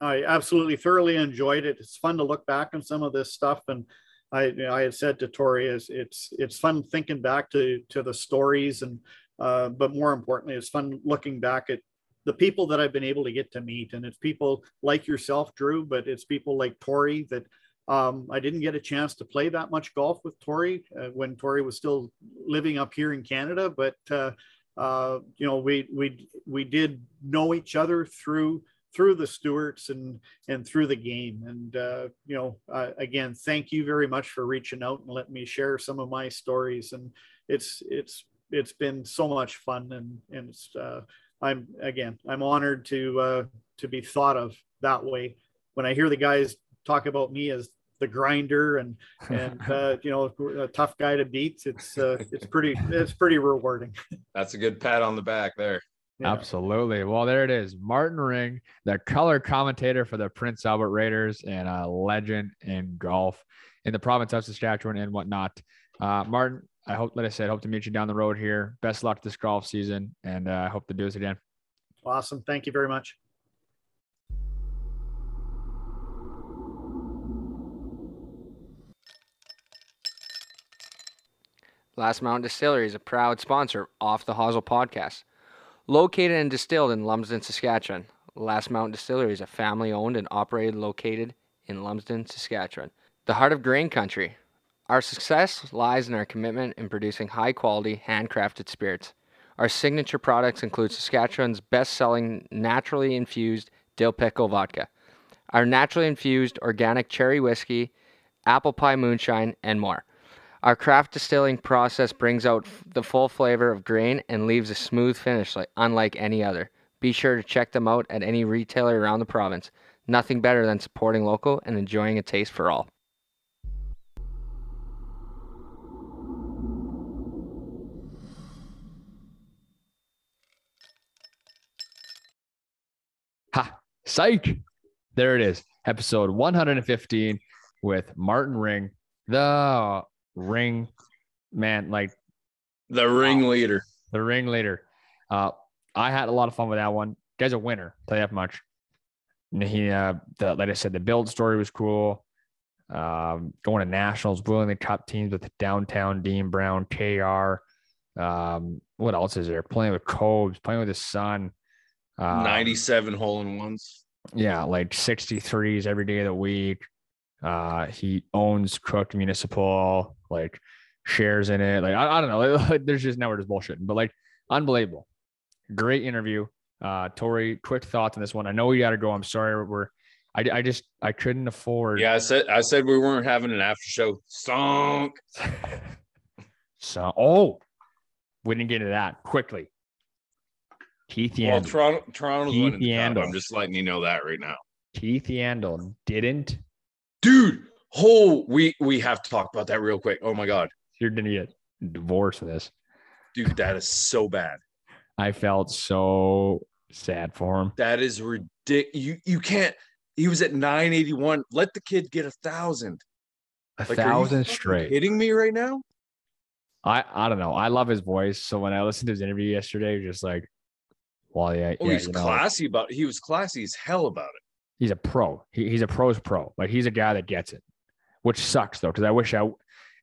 I absolutely thoroughly enjoyed it. It's fun to look back on some of this stuff, and I I had said to Tori is it's it's fun thinking back to to the stories, and uh, but more importantly, it's fun looking back at the people that I've been able to get to meet, and it's people like yourself, Drew, but it's people like Tori that. Um, I didn't get a chance to play that much golf with Tori uh, when Tori was still living up here in Canada, but uh, uh, you know, we we we did know each other through through the Stewarts and and through the game. And uh, you know, uh, again, thank you very much for reaching out and letting me share some of my stories. And it's it's it's been so much fun, and and it's uh, I'm again I'm honored to uh, to be thought of that way. When I hear the guys talk about me as the grinder and and uh, you know a tough guy to beat, it's uh, it's pretty it's pretty rewarding. That's a good pat on the back there. Yeah. Absolutely. Well, there it is. Martin Ring, the color commentator for the Prince Albert Raiders and a legend in golf in the province of Saskatchewan and whatnot. Uh, Martin, I hope, like I said, hope to meet you down the road here. Best luck this golf season, and uh, I hope to do this again. Awesome. Thank you very much. Last Mountain Distillery is a proud sponsor of Off the Hosel podcast. Located and distilled in Lumsden, Saskatchewan, Last Mountain Distillery is a family owned and operated located in Lumsden, Saskatchewan, the heart of grain country. Our success lies in our commitment in producing high quality, handcrafted spirits. Our signature products include Saskatchewan's best selling naturally infused dill pickle vodka, our naturally infused organic cherry whiskey, apple pie moonshine, and more. Our craft distilling process brings out the full flavor of grain and leaves a smooth finish like unlike any other. Be sure to check them out at any retailer around the province. Nothing better than supporting local and enjoying a taste for all. Ha, psych. There it is. Episode 115 with Martin Ring, the ring man, like The ringleader. the ringleader. Uh, I had a lot of fun with that one. Guy's a winner. Tell you that much. And he, uh, the, like I said, the build story was cool. Um, going to nationals, winning the cup teams with downtown Dean Brown, Kr. Um, what else is there? Playing with Cobes, playing with his son. Uh, 97 hole in ones. yeah, like 63s every day of the week. Uh, he owns Cook Municipal, like shares in it. Like, I, I don't know. Like, there's just now we're just bullshitting, but like, unbelievable. Great interview. Uh, Tori, quick thoughts on this one. I know we got to go. I'm sorry. We're, I, I just, I couldn't afford. Yeah, I said I said we weren't having an after show. Stunk. So, oh, we didn't get into that quickly. Keith Well, Yandle. Toronto, Toronto's Keith winning. Yandle. I'm just letting you know that right now, Keith Yandle didn't. dude. Oh, we we have to talk about that real quick. Oh my god, You're gonna get divorced for this. dude, that is so bad. I felt so sad for him. That is ridiculous. You you can't. He was at 981. Let the kid get a thousand. A Like, are you thousand straight. Hitting me right now? I I don't know. I love his voice. So when I listened to his interview yesterday, just like, well, yeah, Oh, yeah, he's you know, classy about. He was classy as hell about it. he's a pro. He, he's a pro's pro. Like he's a guy that gets it, which sucks though, because I wish I.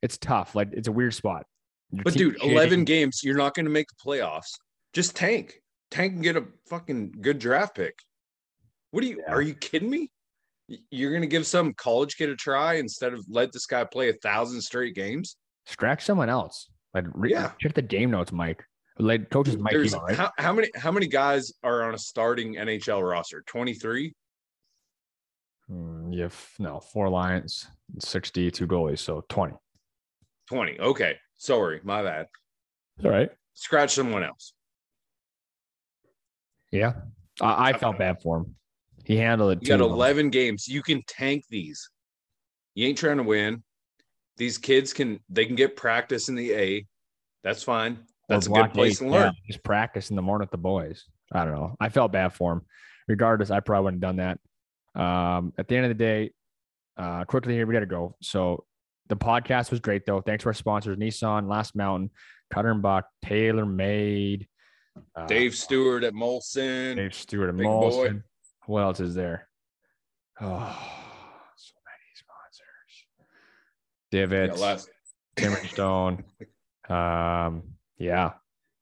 It's tough. Like it's a weird spot. Your But dude, 11 games, you're not going to make the playoffs. Just tank. Tank and get a fucking good draft pick. What are you? Yeah. Are you kidding me? You're gonna give some college kid a try instead of let this guy play a thousand straight games. Scratch someone else. Like re- Yeah. check the game notes, Mike. Like coaches Mike There's Emo, right? how, how many how many guys are on a starting NHL roster? 23? Mm, you have no four Lions, 60, two goalies, so 20. 20. Okay. Sorry, my bad. All right. Scratch someone else. Yeah. I, I felt bad for him. He handled it You got too well. 11 games. You can tank these. You ain't trying to win. These kids can they can get practice in the A. That's fine. That's a good place eight, to yeah, learn. just practice in the morning with the boys. I don't know. I felt bad for him. Regardless, I probably wouldn't have done that. Um, at the end of the day, uh, quickly here, we got to go. So the podcast was great, though. Thanks to our sponsors Nissan, Last Mountain, Cutter and Buck, TaylorMade, uh, Dave Stewart at Molson. Dave Stewart, at Big boy. Molson. What else is there? Oh, so many sponsors. Yeah, Divots, last- Timber Stone. Um, yeah.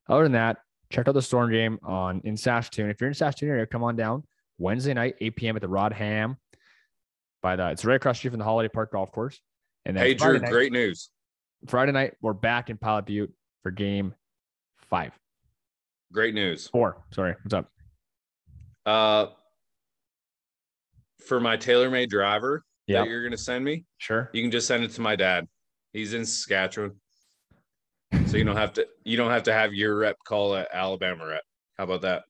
Other than that, check out the Storm game on in Saskatoon. If you're in Saskatoon area, come on down Wednesday night, 8 p.m. at the Rod Ham. By the, it's right across street from the Holiday Park Golf Course. And then Hey Friday Drew, night, great news. Friday night, we're back in Pilot Butte for game five, Great news. four. Sorry, what's up? Uh for my TaylorMade driver Yeah, that you're gonna send me, sure. you can just send it to my dad. He's in Saskatchewan. So you don't have to you don't have to have your rep call at Alabama rep. How about that?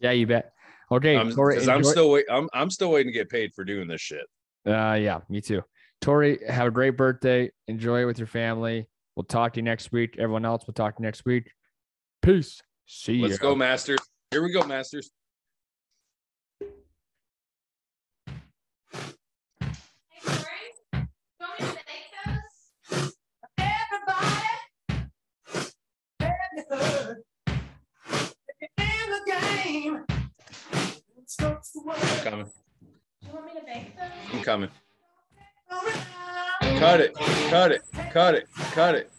Yeah, you bet. Okay, Tori, 'cause I'm still wait I'm I'm still waiting to get paid for doing this shit. Uh, yeah, me too. Tori, have a great birthday. Enjoy it with your family. We'll talk to you next week. Everyone else, we'll talk to you next week. Peace. See you. Let's go, Masters. Here we go, Masters. Hey, Corey, you want me to bake those? Everybody, Coming. You want me to bake those? I'm coming. Cut it. Cut it. Cut it. Cut it.